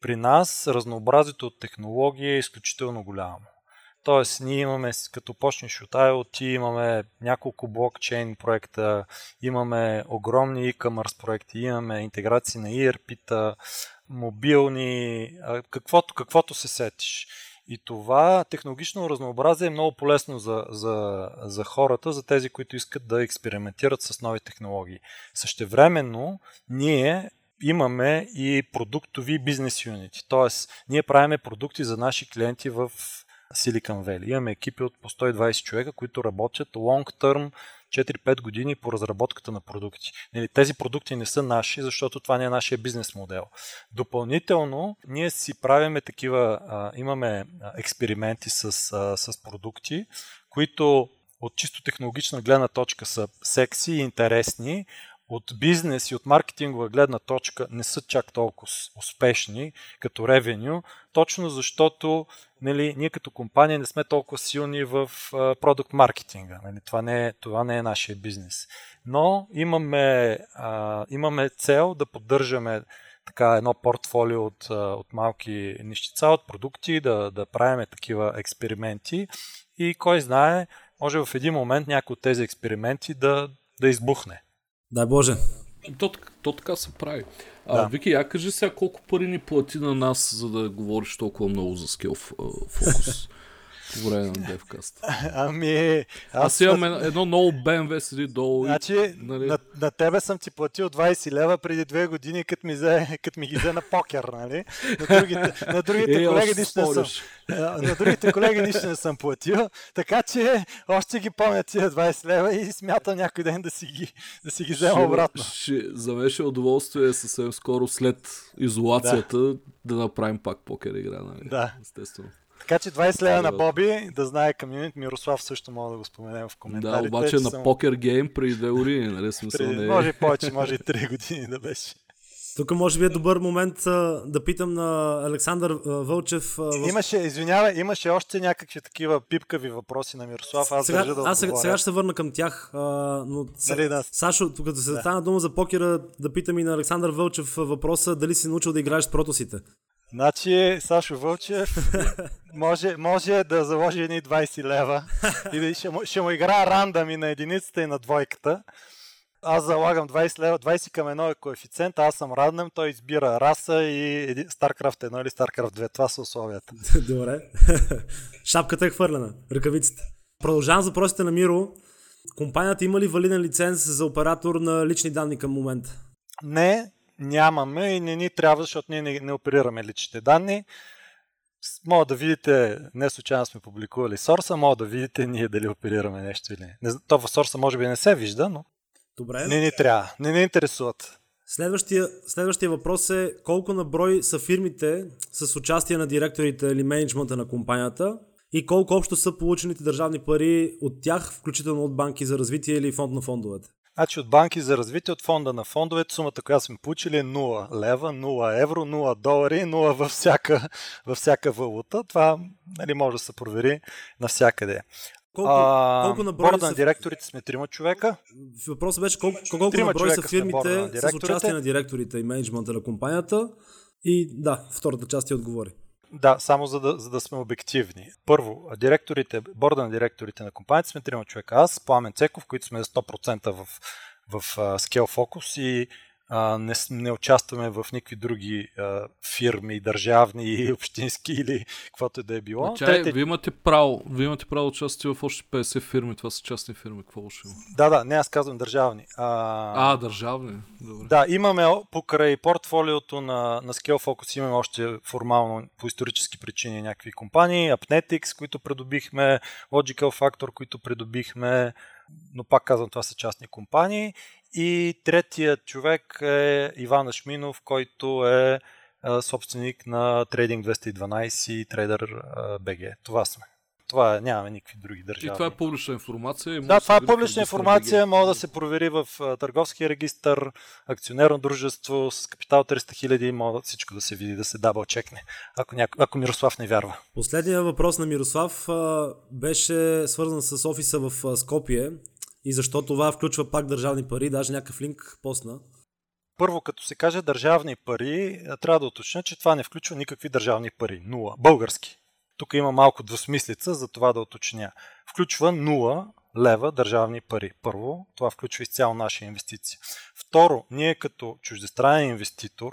При нас разнообразието от технологии е изключително голямо. Тоест, ние имаме, като почнеш от IoT, имаме няколко блокчейн проекта, имаме огромни e-commerce проекти, имаме интеграции на ERP-та, мобилни, каквото, каквото се сетиш. И това технологично разнообразие е много полезно за, за, за хората, за тези, които искат да експериментират с нови технологии. Същевременно, ние имаме и продуктови бизнес юнити. Тоест, ние правиме продукти за наши клиенти в Silicon Valley. Имаме екипи от по 120 човека, които работят long term 4-5 години по разработката на продукти. Нали, тези продукти не са наши, защото това не е нашия бизнес модел. Допълнително, ние си правиме такива, имаме експерименти с, с продукти, които от чисто технологична гледна точка са секси и интересни, от бизнес и от маркетингова гледна точка не са чак толкова успешни като ревеню, точно защото нали, ние като компания не сме толкова силни в продукт маркетинга. Нали, това, не е, това не е нашия бизнес. Но имаме, а, имаме цел да поддържаме така едно портфолио от, от малки нещица, от продукти, да, да правиме такива експерименти и кой знае, може в един момент някой от тези експерименти да, да избухне. Дай Боже. То, то така се прави. А, да. Вики, я кажи сега колко пари ни плати на нас, за да говориш толкова много за скил фокус [LAUGHS] по време на Devcast. [LAUGHS] Ами... Аз, аз имам едно ново BMW седи долу. Значи, нали... на, на, тебе съм ти платил 20 лева преди две години, като ми, ми ги взе на покер, нали? На другите, на другите е, колеги нищо не съм. На другите колеги нищо не съм платил, така че още ги помня тия 20 лева и смятам някой ден да си ги, да си ги взема обратно. Ще, за мен ще е удоволствие съвсем скоро след изолацията да, да направим пак покер игра, нали? Да. Естествено. Така че 20 лева на Боби, да знае комьюнити, Мирослав също мога да го споменем в коментарите. Да, обаче на съм... покер гейм преди две години, нали смисъл не е. Може повече, може и 3 години да беше. Тук може би е добър момент а, да питам на Александър а, Вълчев. А, в... Имаше, извинявай, имаше още някакви такива пипкави въпроси на Мирослав. Аз сега, да аз сега, сега ще се върна към тях. А, но нали, да. Сашо, тук като се да. стана дума за покера, да питам и на Александър Вълчев въпроса дали си научил да играеш с протосите. Значи, Сашо Вълчев може, може да заложи едни 20 лева [LAUGHS] и ще, му, ще му игра рандами на единицата и на двойката. Аз залагам 20 лева, 20 към 1 е коефициент, аз съм раднем, той избира раса и StarCraft 1 или StarCraft 2. Това са условията. [LAUGHS] Добре. [LAUGHS] Шапката е хвърлена, ръкавицата. Продължавам за въпросите на Миро. Компанията има ли валиден лиценз за оператор на лични данни към момента? Не, нямаме и не ни трябва, защото ние не, не оперираме личните данни. Мога да видите, не случайно сме публикували сорса, мога да видите ние дали оперираме нещо или не. То в сорса може би не се вижда, но Добре. не ни трябва, не ни интересуват. Следващия, следващия въпрос е колко на брой са фирмите с участие на директорите или менеджмента на компанията и колко общо са получените държавни пари от тях, включително от банки за развитие или фонд на фондовете? Значи от банки за развитие, от фонда на фондовете, сумата, която сме получили е 0 лева, 0 евро, 0 долари, 0 във всяка, във всяка валута. Това нали, може да се провери навсякъде. Колко, а, колко на брой са... на директорите сме трима човека. Въпросът беше колко, колко на брой са фирмите с участие на директорите и менеджмента на компанията. И да, втората част ти отговори. Да, само за да, за да сме обективни. Първо, директорите, борда на директорите на компанията сме трима човека. Аз, Пламен Цеков, които сме 100% в, в uh, Scale Focus и а, не, не участваме в никакви други а, фирми, държавни и [LAUGHS] общински или каквото и да е било. Чай, Трете... вие имате право, вие имате право да участвате в още 50 фирми, това са частни фирми, какво ще има? Да, да, не аз казвам държавни. А, а държавни. Добре. Да, имаме покрай портфолиото на, на Scale Focus имаме още формално по исторически причини някакви компании, Apnetics, които придобихме, Logical Factor, които придобихме, но пак казвам, това са частни компании и третият човек е Иван Ашминов, който е собственик на Trading 212 и Trader BG. Това сме. Това е, нямаме никакви други държави. И това е публична информация. Да, това е публична информация, може да се провери в търговския регистр, акционерно дружество с капитал 300 хиляди, може всичко да се види, да се дабъл чекне, ако, няко... ако Мирослав не вярва. Последният въпрос на Мирослав беше свързан с офиса в Скопие и защо това включва пак държавни пари, даже някакъв линк посна. Първо, като се каже държавни пари, трябва да уточня, че това не включва никакви държавни пари. Нула. Български. Тук има малко двусмислица, за това да уточня. Включва 0 лева държавни пари. Първо, това включва изцяло наши инвестиции. Второ, ние като чуждестранен инвеститор,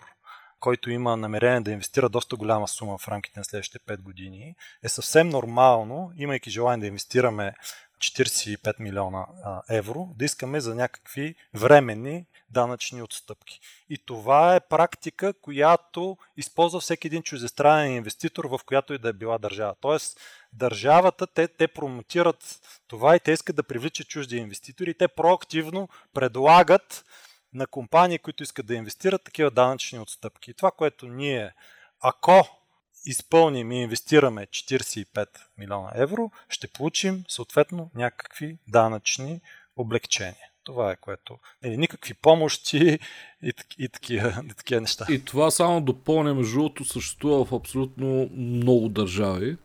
който има намерение да инвестира доста голяма сума в рамките на следващите 5 години, е съвсем нормално, имайки желание да инвестираме 45 милиона евро, да искаме за някакви временни данъчни отстъпки. И това е практика, която използва всеки един чуждестранен инвеститор, в която и да е била държава. Тоест, държавата, те, те промотират това и те искат да привличат чужди инвеститори. Те проактивно предлагат на компании, които искат да инвестират такива данъчни отстъпки. И това, което ние, ако изпълним и инвестираме 45 милиона евро, ще получим съответно някакви данъчни облегчения. Това е което. Нали, никакви помощи и, и, такива, [LAUGHS] и такива неща. И това само допълня, между другото, съществува в абсолютно много държави.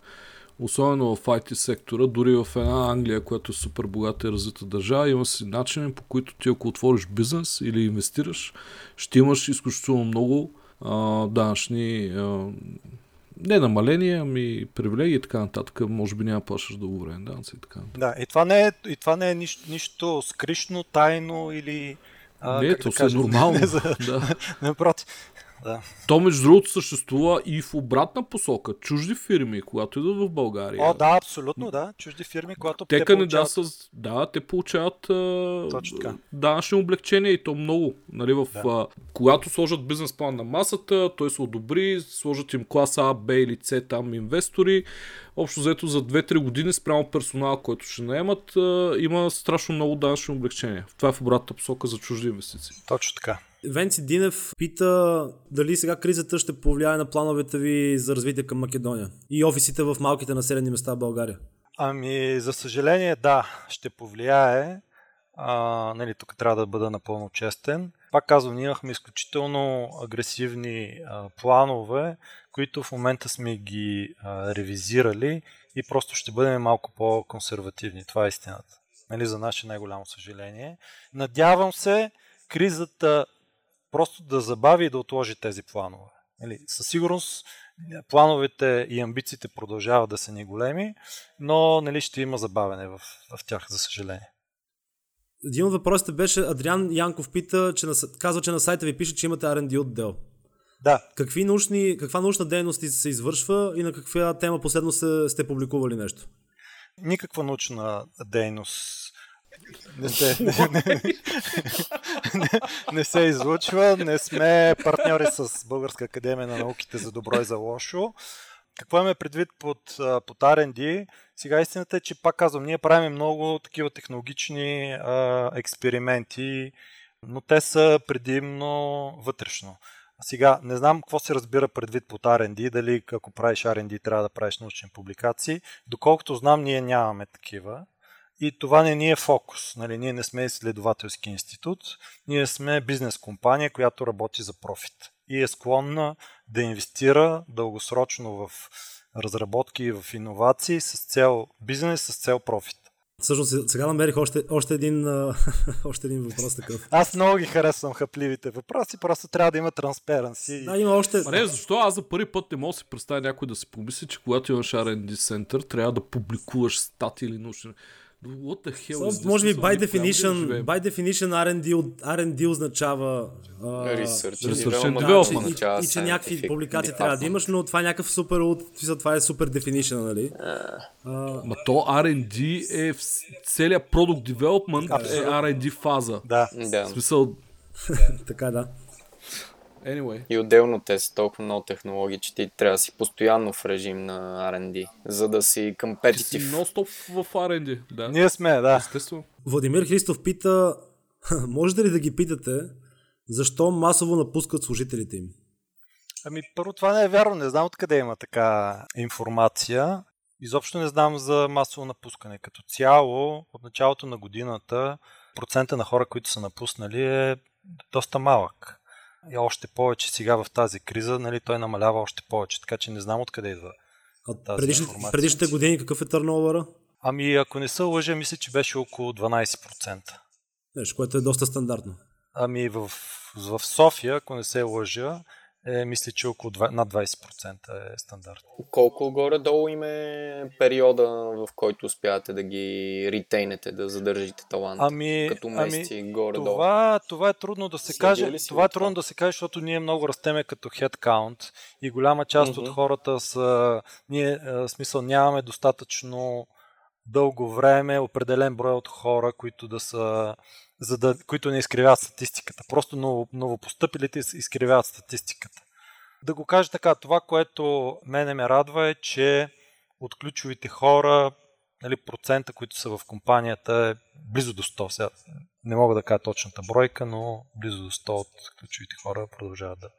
Особено в IT сектора, дори в една Англия, която е супер богата и развита държава, има си начини по които ти ако отвориш бизнес или инвестираш, ще имаш изключително много а, данъчни а, не намаления, ами привилегии и така нататък. Може би няма плащаш договорен данъци и така нататък. Да, и това не е, и това не е нищо, нищо скришно, тайно или... А, не, то да е нормално. [LAUGHS] Не, за... да. Напротив. Да. То, между другото, съществува и в обратна посока. Чужди фирми, когато идват в България. О, да, абсолютно, да. Чужди фирми, когато те, те получават... да, с... да, те получават данъчни облегчения и то много. Нали, в, да. а, когато сложат бизнес план на масата, той се одобри, сложат им класа А, Б или С там инвестори. Общо взето за 2-3 години спрямо персонал, който ще наемат, има страшно много данъчни облегчения. Това е в обратната посока за чужди инвестиции. Точно така. Венци Динев пита дали сега кризата ще повлияе на плановете ви за развитие към Македония и офисите в малките населени места в България. Ами, за съжаление, да, ще повлияе. А, нали, тук трябва да бъда напълно честен. Пак казвам, ние имахме изключително агресивни а, планове, които в момента сме ги а, ревизирали и просто ще бъдем малко по-консервативни. Това е истината. Нали, за наше най-голямо съжаление. Надявам се кризата просто да забави и да отложи тези планове. Нали, със сигурност плановете и амбициите продължават да са ни големи, но нали, ще има забавене в, в тях, за съжаление. Един от въпросите беше, Адриан Янков пита, че на, казва, че на сайта ви пише, че имате R&D отдел. Да. Какви научни, каква научна дейност се извършва и на каква тема последно сте, сте публикували нещо? Никаква научна дейност не се, не, не, не, се излучва. Не сме партньори с Българска академия на науките за добро и за лошо. Какво имаме предвид под, под R&D? Сега истината е, че пак казвам, ние правим много такива технологични а, експерименти, но те са предимно вътрешно. Сега, не знам какво се разбира предвид под R&D, дали ако правиш R&D трябва да правиш научни публикации. Доколкото знам, ние нямаме такива И това не ни е фокус. Нали, ние не сме изследователски институт, ние сме бизнес компания, която работи за профит и е склонна да инвестира дългосрочно в разработки и в иновации с цел бизнес, с цел профит. Всъщност сега намерих още, още, един, [LAUGHS] още един въпрос такъв. Аз много ги харесвам хапливите въпроси, просто трябва да има транспаrency. Да, има още... А не, защо аз за първи път не мога да си представя някой да си помисли, че когато имаш R&D център, трябва да публикуваш стати или научни. What the hell so? Може би by definition, by definition R&D, R&D означава uh, research, research and development. И, и, че някакви публикации трябва да имаш, но това е някакъв супер, това е супер definition, нали? Uh, Ма то R&D е в целият product development е R&D фаза. Да. да. В смисъл... [LAUGHS] така да. Anyway. И отделно те са толкова много технологии, че ти трябва да си постоянно в режим на R&D, за да си компетитив. Ти си ностоп в R&D, да. Ние сме, да. Естествено. Владимир Христов пита, [LAUGHS] можете ли да ги питате, защо масово напускат служителите им? Ами първо това не е вярно, не знам откъде има така информация. Изобщо не знам за масово напускане. Като цяло, от началото на годината, процента на хора, които са напуснали е доста малък. И още повече сега в тази криза, нали, той намалява още повече, така че не знам откъде идва. От предишните, предишните години какъв е търновъра? Ами ако не се лъжа, мисля, че беше около 12%. Нещо, което е доста стандартно. Ами в, в София, ако не се лъжа, е, мисля, че около 2, над 20% е стандарт. Колко горе-долу им е периода, в който успявате да ги ретейнете, да задържите талант? Ами, като месеци ами, горе-долу? Това, това е трудно да се Си каже. Това е трудно да се каже, защото ние много растеме като headcount и голяма част mm-hmm. от хората са... Ние, в смисъл, нямаме достатъчно дълго време определен брой от хора, които да са за да, които не изкривяват статистиката. Просто ново, новопостъпилите изкривяват статистиката. Да го кажа така, това, което мене ме радва е, че от ключовите хора, нали, процента, които са в компанията е близо до 100. Сега не мога да кажа точната бройка, но близо до 100 от ключовите хора продължават да,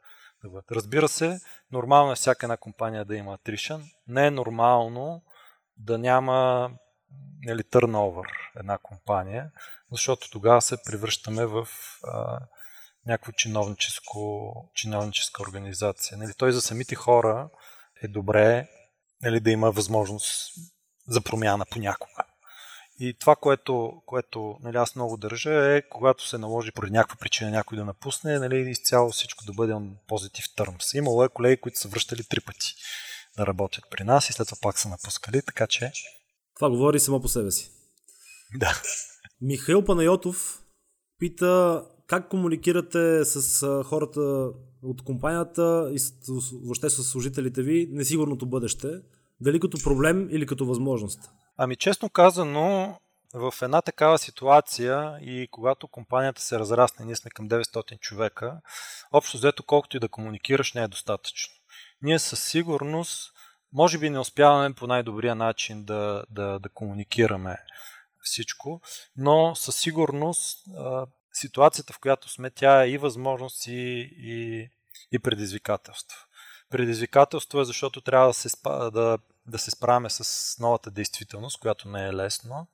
да бъдат. Разбира се, нормално е всяка една компания да има атришън. Не е нормално да няма нали, turnover една компания, защото тогава се превръщаме в а, някаква чиновническо, чиновническа организация. Нали, той за самите хора е добре нали, да има възможност за промяна понякога. И това, което, което нали, аз много държа е, когато се наложи поради някаква причина някой да напусне, нали, изцяло всичко да бъде on positive terms. Имало е колеги, които са връщали три пъти да работят при нас и след това пак са напускали, така че... Това говори само по себе си. Да. Михаил Панайотов пита как комуникирате с хората от компанията и с, въобще с служителите ви несигурното бъдеще, дали като проблем или като възможност? Ами честно казано, в една такава ситуация и когато компанията се разрасне, ние сме към 900 човека, общо взето колкото и да комуникираш не е достатъчно. Ние със сигурност може би не успяваме по най-добрия начин да, да, да комуникираме всичко, но със сигурност ситуацията, в която сме, тя е и възможност и, и, и предизвикателство. Предизвикателство е защото трябва да се, да, да се справяме с новата действителност, която не е лесно.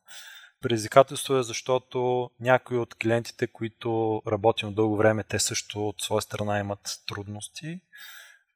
Предизвикателство е защото някои от клиентите, които работим дълго време, те също от своя страна имат трудности.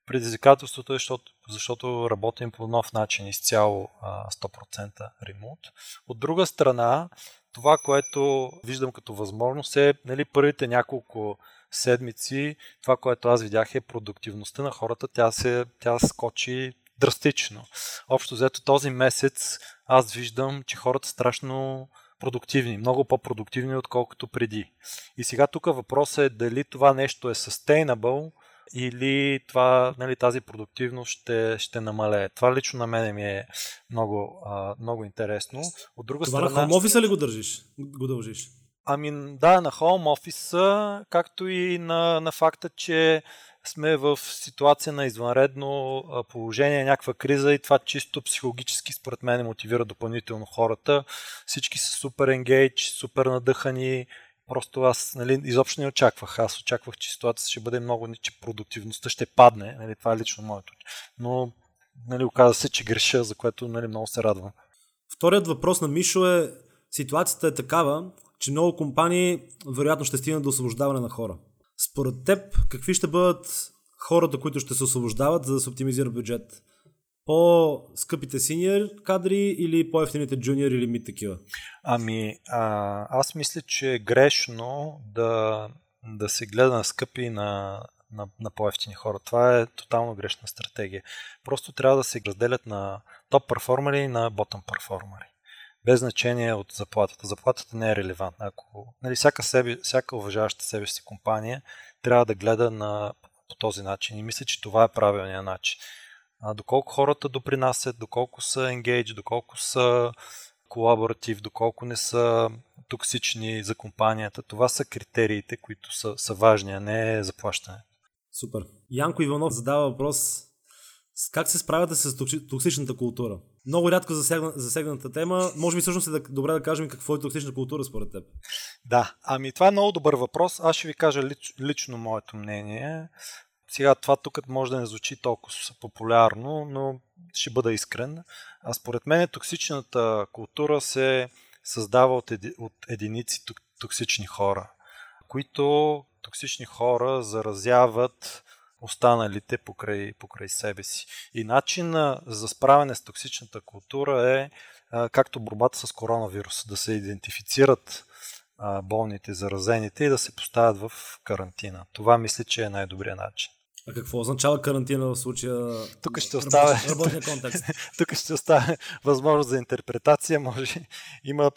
Предизвикателството е, защото, защото работим по нов начин, изцяло 100% ремонт. От друга страна, това, което виждам като възможност е нали, първите няколко седмици, това, което аз видях е продуктивността на хората, тя, се, тя скочи драстично. Общо взето този месец аз виждам, че хората страшно продуктивни, много по-продуктивни, отколкото преди. И сега тук въпросът е дали това нещо е sustainable, или това, нали, тази продуктивност ще, ще намалее. Това лично на мен ми е много, а, много интересно. От друга това страна... на Office ли го държиш? Го дължиш? Ами да, на Home Office, както и на, на факта, че сме в ситуация на извънредно положение, някаква криза и това чисто психологически според мен мотивира допълнително хората. Всички са супер енгейдж, супер надъхани, Просто аз нали, изобщо не очаквах. Аз очаквах, че ситуацията ще бъде много, че продуктивността ще падне. Нали, това е лично моето. Но нали, оказа се, че греша, за което нали, много се радвам. Вторият въпрос на Мишо е ситуацията е такава, че много компании вероятно ще стигнат до освобождаване на хора. Според теб, какви ще бъдат хората, които ще се освобождават, за да се оптимизира бюджет? По-скъпите синьор кадри или по-ефтините джуниор или мид такива? Ами, а, аз мисля, че е грешно да, да се гледа на скъпи на, на, на по-ефтини хора. Това е тотално грешна стратегия. Просто трябва да се разделят на топ перформери и на ботъм перформери без значение от заплатата. Заплатата не е релевантна. Ако нали, всяка, себе, всяка уважаваща себе си компания трябва да гледа на, по този начин и мисля, че това е правилният начин. А, доколко хората допринасят, доколко са engage, доколко са колаборатив, доколко не са токсични за компанията, това са критериите, които са, са важни, а не заплащане. Супер. Янко Иванов задава въпрос как се справяте с токсичната култура? Много рядко засегна, засегната тема. Може би всъщност е да, добре да кажем какво е токсична култура според теб. Да, ами това е много добър въпрос. Аз ще ви кажа лич, лично моето мнение. Сега това тук може да не звучи толкова популярно, но ще бъда искрен. А според мен токсичната култура се създава от, еди, от единици токсични хора, които токсични хора заразяват останалите покрай, покрай себе си. И начин за справяне с токсичната култура е както борбата с коронавирус, да се идентифицират болните, заразените и да се поставят в карантина. Това мисля, че е най-добрият начин. А какво означава карантина в случая? Тук ще оставя, работния контекст. [LAUGHS] Тук ще оставя възможност за интерпретация. Може. Има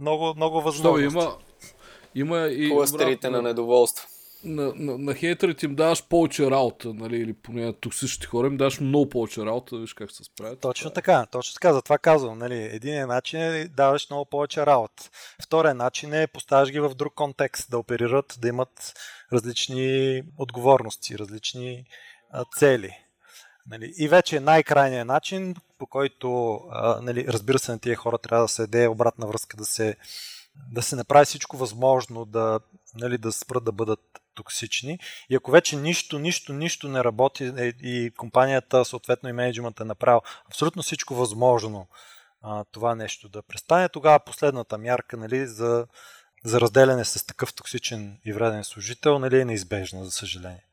много, много възможности. Що, има, има и... Кластерите на недоволство на, на, на хейтерите им даваш повече работа, нали, или поне на токсичните хора им даваш много повече работа, виж как се справят. Точно така, точно така, затова казвам. Нали, единият начин е даваш много повече работа. Вторият начин е поставяш ги в друг контекст, да оперират, да имат различни отговорности, различни а, цели. Нали, и вече най-крайният начин, по който, а, нали, разбира се, на тия хора трябва да се даде обратна връзка, да се, да се направи всичко възможно да, нали, да спрат да бъдат токсични. И ако вече нищо, нищо, нищо не работи е, и компанията, съответно и менеджмент е направил абсолютно всичко възможно а, това нещо да престане, тогава последната мярка нали, за, за разделяне с такъв токсичен и вреден служител нали, е неизбежна, за съжаление.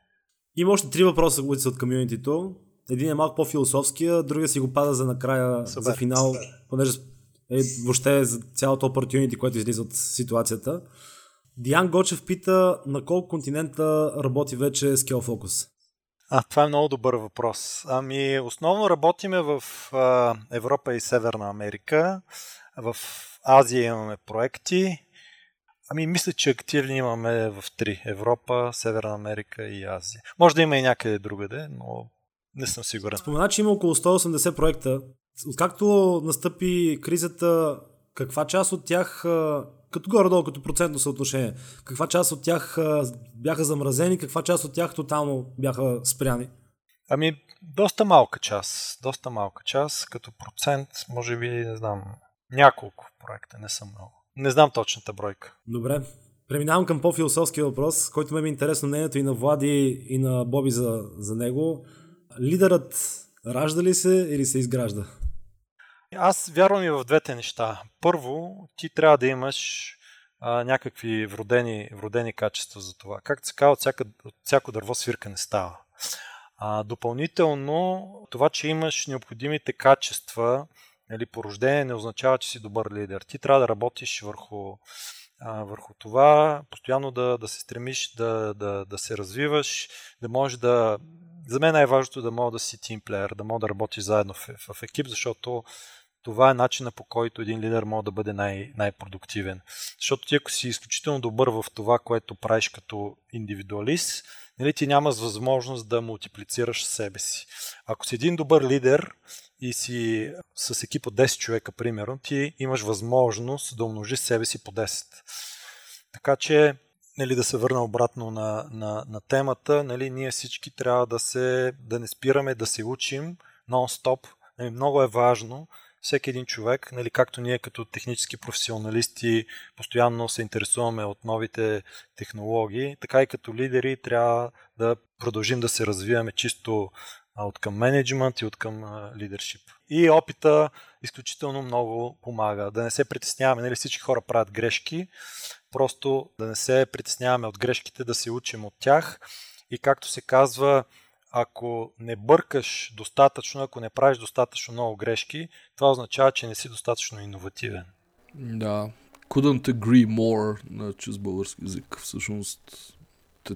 Има още три въпроса, които са от комьюнитито. Един е малко по-философския, другия си го пада за накрая, Супер. за финал, понеже е въобще за цялото opportunity, което излиза от ситуацията. Диан Гочев пита на колко континента работи вече Scale Focus? А, това е много добър въпрос. Ами, основно работиме в а, Европа и Северна Америка. В Азия имаме проекти. Ами, мисля, че активни имаме в три. Европа, Северна Америка и Азия. Може да има и някъде другаде, но не съм сигурен. Спомена, че има около 180 проекта. Откакто настъпи кризата, каква част от тях като горе-долу, като процентно съотношение. Каква част от тях бяха замразени, каква част от тях тотално бяха спряни? Ами, доста малка част. Доста малка част. Като процент, може би, не знам, няколко проекта, не съм много. Не знам точната бройка. Добре. Преминавам към по-философски въпрос, който ме е интересно мнението и на Влади и на Боби за, за него. Лидерът ражда ли се или се изгражда? Аз вярвам и в двете неща. Първо, ти трябва да имаш а, някакви вродени, вродени качества за това. Както се казва, от, всяка, от всяко дърво свирка не става. А, допълнително, това, че имаш необходимите качества или по рождение, не означава, че си добър лидер. Ти трябва да работиш върху, а, върху това, постоянно да, да се стремиш да, да, да се развиваш, да можеш да. За мен най-важното е да мога да си тимплеер, да мога да работиш заедно в, в екип, защото това е начина по който един лидер може да бъде най- най-продуктивен. Защото ти ако си изключително добър в това, което правиш като индивидуалист, нали, ти нямаш възможност да мултиплицираш себе си. Ако си един добър лидер и си с екип от 10 човека, примерно, ти имаш възможност да умножиш себе си по 10. Така че, нали, да се върна обратно на, на, на темата, нали, ние всички трябва да, се, да не спираме да се учим нон-стоп. Нали, много е важно всеки един човек, нали, както ние като технически професионалисти постоянно се интересуваме от новите технологии, така и като лидери трябва да продължим да се развиваме чисто от към менеджмент и от към лидершип. И опита изключително много помага. Да не се притесняваме, нали всички хора правят грешки, просто да не се притесняваме от грешките, да се учим от тях. И както се казва, ако не бъркаш достатъчно, ако не правиш достатъчно много грешки, това означава, че не си достатъчно иновативен. Да, couldn't agree more на чист български язик. Всъщност,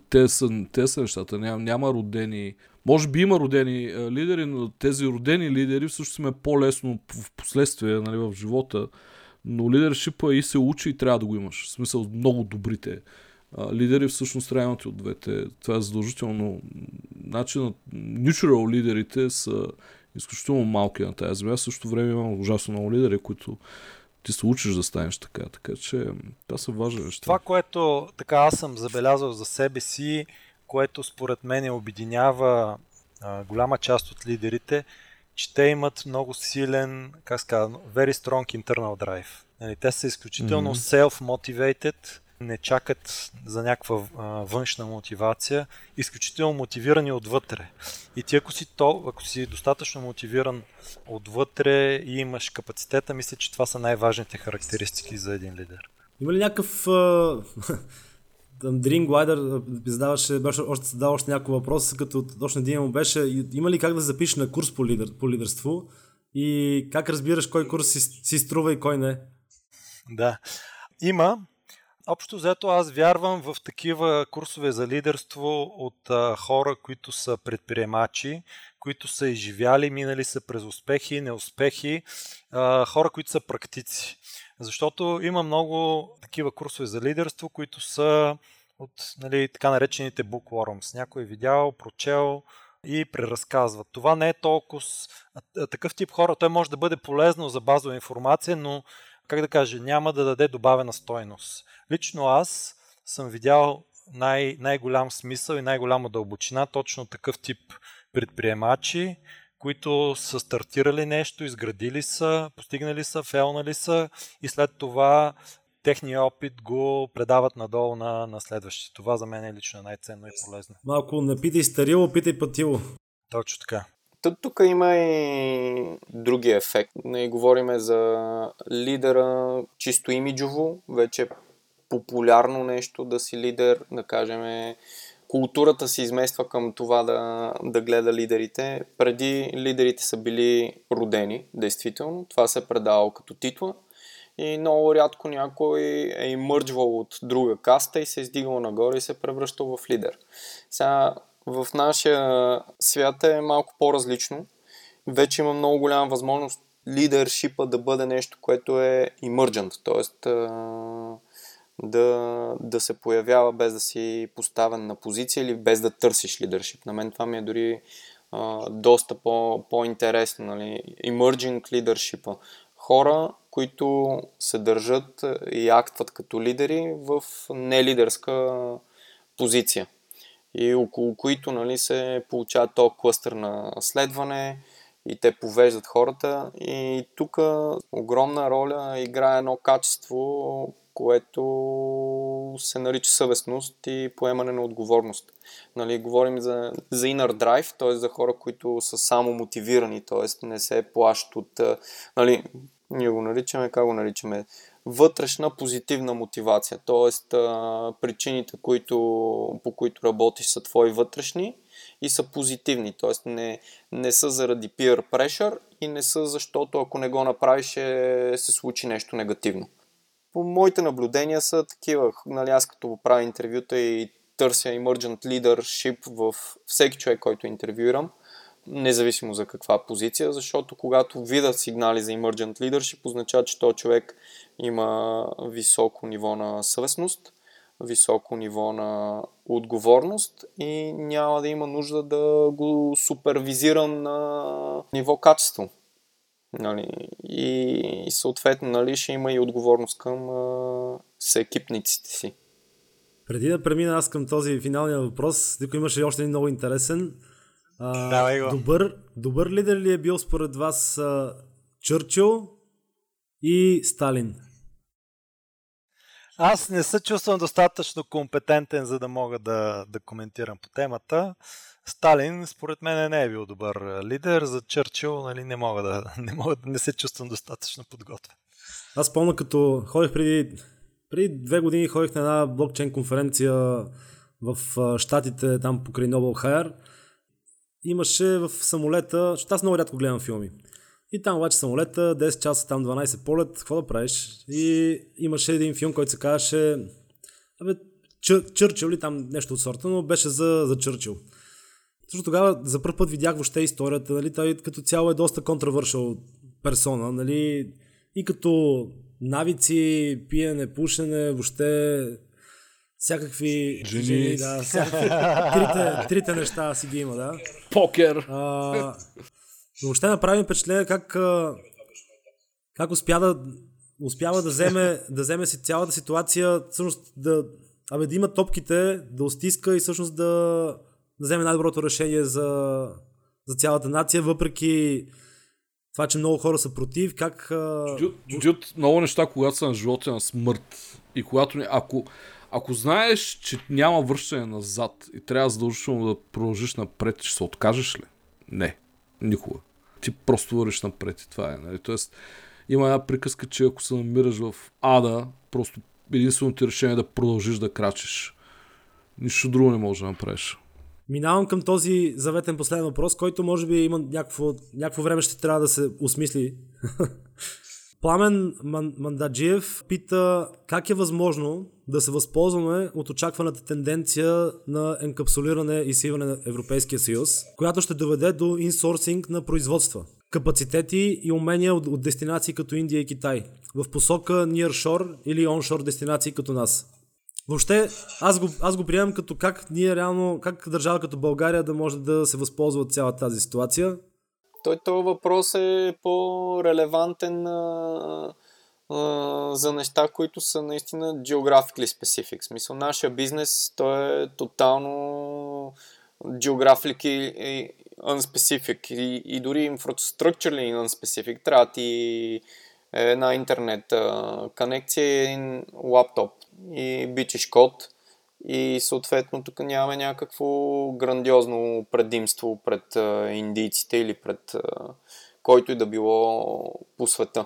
те, са, те са нещата. Няма, няма родени. Може би има родени а, лидери, но тези родени лидери всъщност сме по-лесно в последствие нали, в живота. Но лидершипа и се учи и трябва да го имаш. В смисъл много добрите а, лидери всъщност трябва от двете. Това е задължително. Начинът, neutral лидерите са изключително малки на тази земя. В същото време има ужасно много лидери, които ти се учиш да станеш така. Така че това са важни неща. Това, което така аз съм забелязал за себе си, което според мен обединява а, голяма част от лидерите, че те имат много силен, как ска, very strong internal drive. Нали, те са изключително mm-hmm. self-motivated, не чакат за някаква а, външна мотивация, изключително мотивирани отвътре. И ти ако си, то, ако си достатъчно мотивиран отвътре и имаш капацитета, мисля, че това са най-важните характеристики за един лидер. Има ли някакъв Dream [LAUGHS] Glider задаваше, беше, още задава още няколко въпроса, като точно един му беше има ли как да запишеш на курс по, лидер, по лидерство и как разбираш кой курс си, си струва и кой не? Да, има. Общо взето аз вярвам в такива курсове за лидерство от а, хора, които са предприемачи, които са изживяли, минали са през успехи, неуспехи, а, хора, които са практици. Защото има много такива курсове за лидерство, които са от нали, така наречените bookworms. Някой е видял, прочел и преразказва. Това не е толкова такъв тип хора. Той може да бъде полезно за базова информация, но как да кажа, няма да даде добавена стойност. Лично аз съм видял най- най-голям смисъл и най-голяма дълбочина точно такъв тип предприемачи, които са стартирали нещо, изградили са, постигнали са, фелнали са и след това техния опит го предават надолу на, на следващите. Това за мен е лично най-ценно и полезно. Малко не питай старило, питай пътило. Точно така. Тук, има и другия ефект. Не говориме за лидера чисто имиджово, вече популярно нещо да си лидер, да кажем културата се измества към това да, да гледа лидерите. Преди лидерите са били родени, действително. Това се е предавало като титла. И много рядко някой е имърджвал от друга каста и се е издигал нагоре и се е превръщал в лидер. Сега в нашия свят е малко по-различно. Вече има много голяма възможност лидершипа да бъде нещо, което е emergent, т.е. Да, да се появява без да си поставен на позиция или без да търсиш лидершип. На мен това ми е дори а, доста по, по-интересно. Нали? Emerging leadership Хора, които се държат и актват като лидери в нелидерска позиция и около които нали, се получава то клъстър на следване и те повеждат хората. И тук огромна роля играе едно качество, което се нарича съвестност и поемане на отговорност. Нали, говорим за, за inner drive, т.е. за хора, които са само мотивирани, т.е. не се плащат от... Нали, ние го наричаме, как го наричаме? Вътрешна позитивна мотивация. Тоест, причините, които, по които работиш, са твои вътрешни и са позитивни. Тоест, не, не са заради peer pressure и не са защото ако не го направиш, ще се случи нещо негативно. По моите наблюдения са такива. Нали, аз като правя интервюта и търся emergent leadership в всеки човек, който интервюирам, независимо за каква позиция, защото когато видят сигнали за emergent leadership, означава, че този човек има високо ниво на съвестност, високо ниво на отговорност и няма да има нужда да го супервизирам на ниво качество. Нали? И, съответно нали, ще има и отговорност към а, с екипниците си. Преди да премина аз към този финалния въпрос, ако имаше още един много интересен. А, Давай го. Добър, добър лидер ли е бил според вас а, Чърчил и Сталин? Аз не се чувствам достатъчно компетентен, за да мога да, да коментирам по темата. Сталин, според мен, не е бил добър лидер. За Чърчил нали, не, мога да, [LAUGHS] не мога не се чувствам достатъчно подготвен. Аз помня, като ходих преди, преди две години, ходих на една блокчейн конференция в Штатите, там покрай Noble Hire. Имаше в самолета, защото аз много рядко гледам филми. И там обаче самолета, 10 часа, там 12 полет, какво да правиш? И имаше един филм, който се казваше Абе, Чър, Чърчил ли там нещо от сорта, но беше за, за Чърчил. Защото тогава за първ път видях въобще историята, нали, той като цяло е доста контравършал персона, нали, и като навици, пиене, пушене, въобще всякакви жени, жени да, всякакви, трите, трите неща си ги има, да. Покер. А, въобще направи впечатление как, как успя да, успява да вземе, да вземе си цялата ситуация, всъщност да, абе, да има топките, да остиска и всъщност да, да вземе най-доброто решение за, за цялата нация, въпреки това, че много хора са против, как... Джуд, джуд, много неща, когато са на живота на смърт и когато. Ако, ако знаеш, че няма връщане назад и трябва задължително да продължиш напред, ще се откажеш ли? Не. Никога ти просто вървиш напред и това е. Нали? Тоест, има една приказка, че ако се намираш в ада, просто единственото решение е да продължиш да крачиш. Нищо друго не можеш да направиш. Минавам към този заветен последен въпрос, който може би има някакво, някакво време ще трябва да се осмисли. [LAUGHS] Пламен Мандаджиев пита как е възможно да се възползваме от очакваната тенденция на енкапсулиране и свиване на Европейския съюз, която ще доведе до инсорсинг на производства, капацитети и умения от, от дестинации като Индия и Китай, в посока nearshore или onshore дестинации като нас. Въобще, аз го, аз го приемам като как ние реално, как държава като България да може да се възползва от цялата тази ситуация той този въпрос е по-релевантен а, а, за неща, които са наистина geographically specific. В смисъл, нашия бизнес, той е тотално geographically unspecific и, и дори infrastructurally unspecific. Трябва ти една интернет конекция и един лаптоп и бичиш код и съответно тук нямаме някакво грандиозно предимство пред индийците или пред който и да било по света.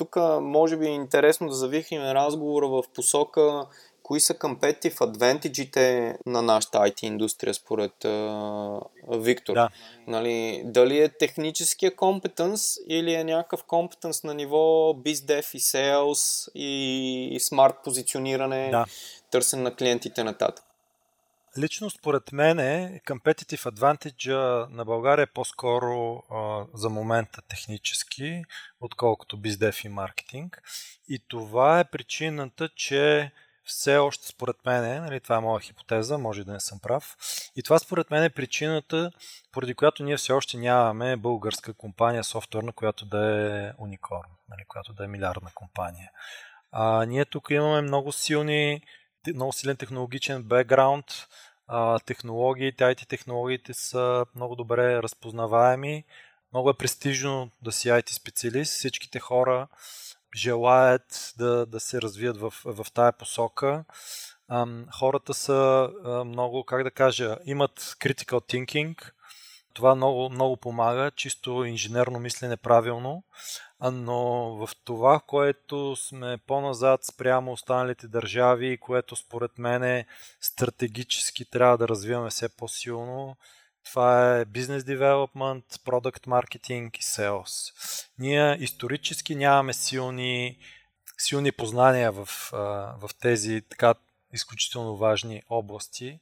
Тук може би е интересно да завихнем разговора в посока кои са competitive advantage на нашата IT индустрия според а, Виктор? Да. Нали, дали е техническия компетенс или е някакъв компетенс на ниво BizDev и Sales и смарт позициониране? Да търсен на клиентите нататък. Лично според мен е competitive advantage на България е по-скоро а, за момента технически, отколкото бездев и маркетинг. И това е причината, че все още според мен, нали, това е моя хипотеза, може да не съм прав, и това според мен е причината, поради която ние все още нямаме българска компания софтуерна, която да е уникорн, нали, която да е милиардна компания. А, ние тук имаме много силни много силен технологичен бекграунд, технологиите, IT технологиите са много добре разпознаваеми, много е престижно да си IT специалист, всичките хора желаят да, да се развият в, в тая посока. хората са много, как да кажа, имат critical thinking, това много, много помага, чисто инженерно мислене правилно, но в това, което сме по-назад спрямо останалите държави, което според мен е стратегически трябва да развиваме все по-силно, това е бизнес девелопмент, продукт маркетинг и селс. Ние исторически нямаме силни, силни познания в, в тези така изключително важни области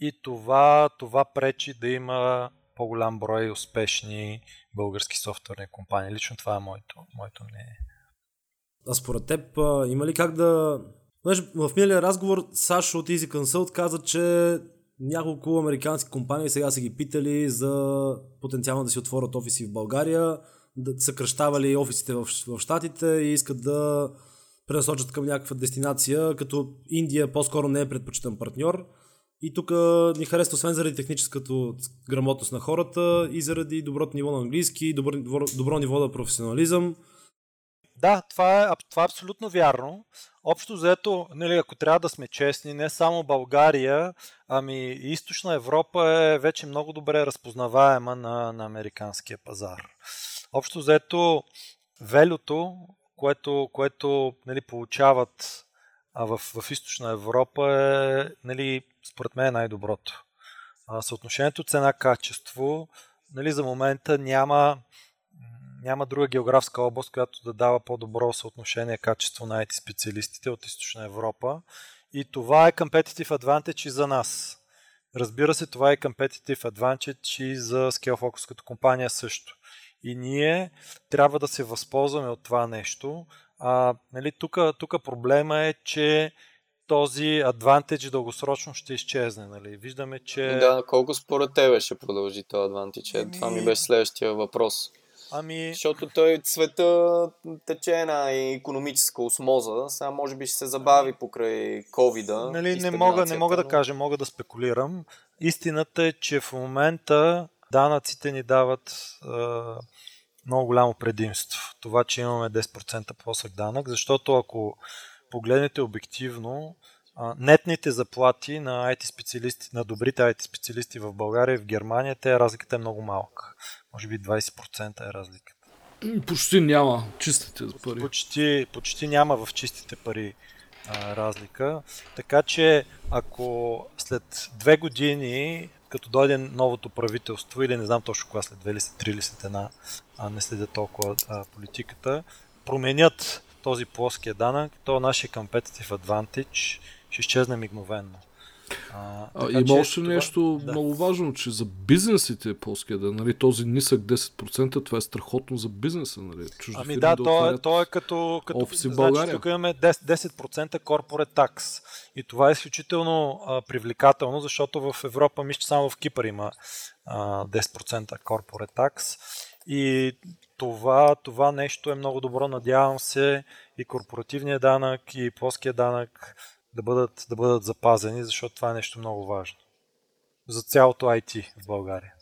и това, това пречи да има по-голям брой успешни български софтуерни компании. Лично това е моето, моето мнение. А според теб има ли как да... В миналия разговор Сашо от Easy Consult каза, че няколко американски компании сега са ги питали за потенциално да си отворят офиси в България, да съкръщавали офисите в, в Штатите и искат да пренасочат към някаква дестинация, като Индия по-скоро не е предпочитан партньор. И тук ни харесва освен заради техническата грамотност на хората и заради доброто ниво на английски, добро, добро, добро ниво на професионализъм. Да, това е, това е абсолютно вярно. общо взето, нали, ако трябва да сме честни, не само България, ами и източна Европа е вече много добре разпознаваема на, на американския пазар. Общо взето, велюто, което, което нали, получават а в, в източна Европа е, нали, според мен, е най-доброто. А, съотношението цена-качество, нали, за момента няма, няма друга географска област, която да дава по-добро съотношение качество на IT специалистите от източна Европа. И това е competitive advantage и за нас. Разбира се, това е competitive advantage и за ScaleFocus като компания също. И ние трябва да се възползваме от това нещо. А, нали, тук проблема е, че този адвантедж дългосрочно ще изчезне. Нали? Виждаме, че... Да, колко според тебе ще продължи този адвантедж? Ами... Това ми беше следващия въпрос. Ами... Защото той света тече една економическа осмоза. Сега може би ще се забави покрай ковида. Нали, не мога, не мога да кажа, мога да спекулирам. Истината е, че в момента данъците ни дават е, много голямо предимство. Това, че имаме 10% по-сък данък, защото ако погледнете обективно, нетните заплати на IT специалисти, на добрите IT специалисти в България и в Германия, те разликата е много малка. Може би 20% е разликата. Почти няма чистите пари. Почти, почти няма в чистите пари а, разлика. Така че ако след две години, като дойде новото правителство, или не знам точно кога след две или след три или след една, а не следя толкова а, политиката, променят този плоския данък, то нашия competitive advantage ще изчезне мигновенно. А, има още това... нещо да. много важно, че за бизнесите е плоския да, нали, този нисък 10%, това е страхотно за бизнеса. Нали, ами да, да то, е, то е като, като. Значи, тук имаме 10%, 10% corporate tax и това е изключително а, привлекателно, защото в Европа, мисля, само в Кипър има а, 10% corporate tax и това, това нещо е много добро. Надявам се и корпоративния данък, и плоския данък да бъдат, да бъдат запазени, защото това е нещо много важно. За цялото IT в България.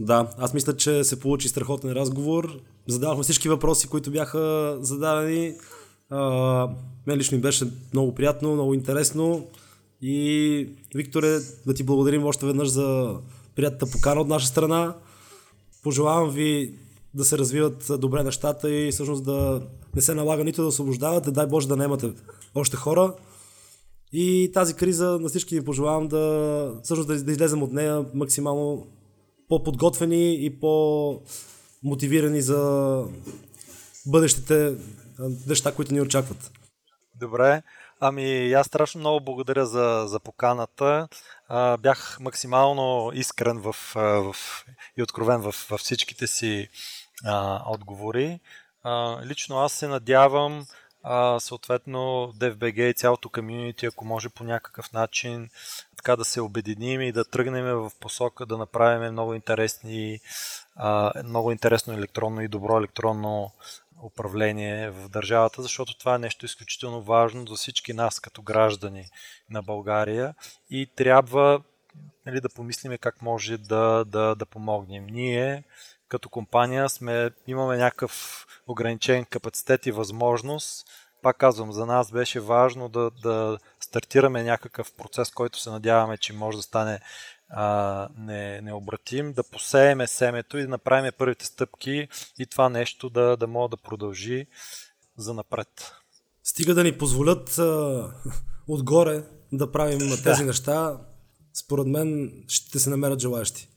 Да, аз мисля, че се получи страхотен разговор. Задавахме всички въпроси, които бяха зададени. А, мен лично ми беше много приятно, много интересно. И, Викторе, да ти благодарим още веднъж за приятната покана от наша страна. Пожелавам ви да се развиват добре нещата и всъщност да не се налага нито да освобождавате, дай Боже да немате още хора. И тази криза на всички ни пожелавам да, всъщност да, да излезем от нея максимално по-подготвени и по-мотивирани за бъдещите неща, които ни очакват. Добре. Ами, аз страшно много благодаря за, за поканата. А, бях максимално искрен в, в, и откровен в, в всичките си а, отговори. А, лично аз се надявам а, съответно DFBG и цялото комьюнити, ако може по някакъв начин така да се обединим и да тръгнем в посока да направим много интересни, а, много интересно електронно и добро електронно управление в държавата, защото това е нещо изключително важно за всички нас като граждани на България и трябва нали, да помислиме как може да, да, да помогнем. Ние като компания сме, имаме някакъв ограничен капацитет и възможност. Пак казвам, за нас беше важно да, да стартираме някакъв процес, който се надяваме, че може да стане а, не, необратим, да посееме семето и да направим първите стъпки и това нещо да, да може да продължи за напред. Стига да ни позволят а, отгоре да правим тези да. неща, според мен ще се намерят желаящи.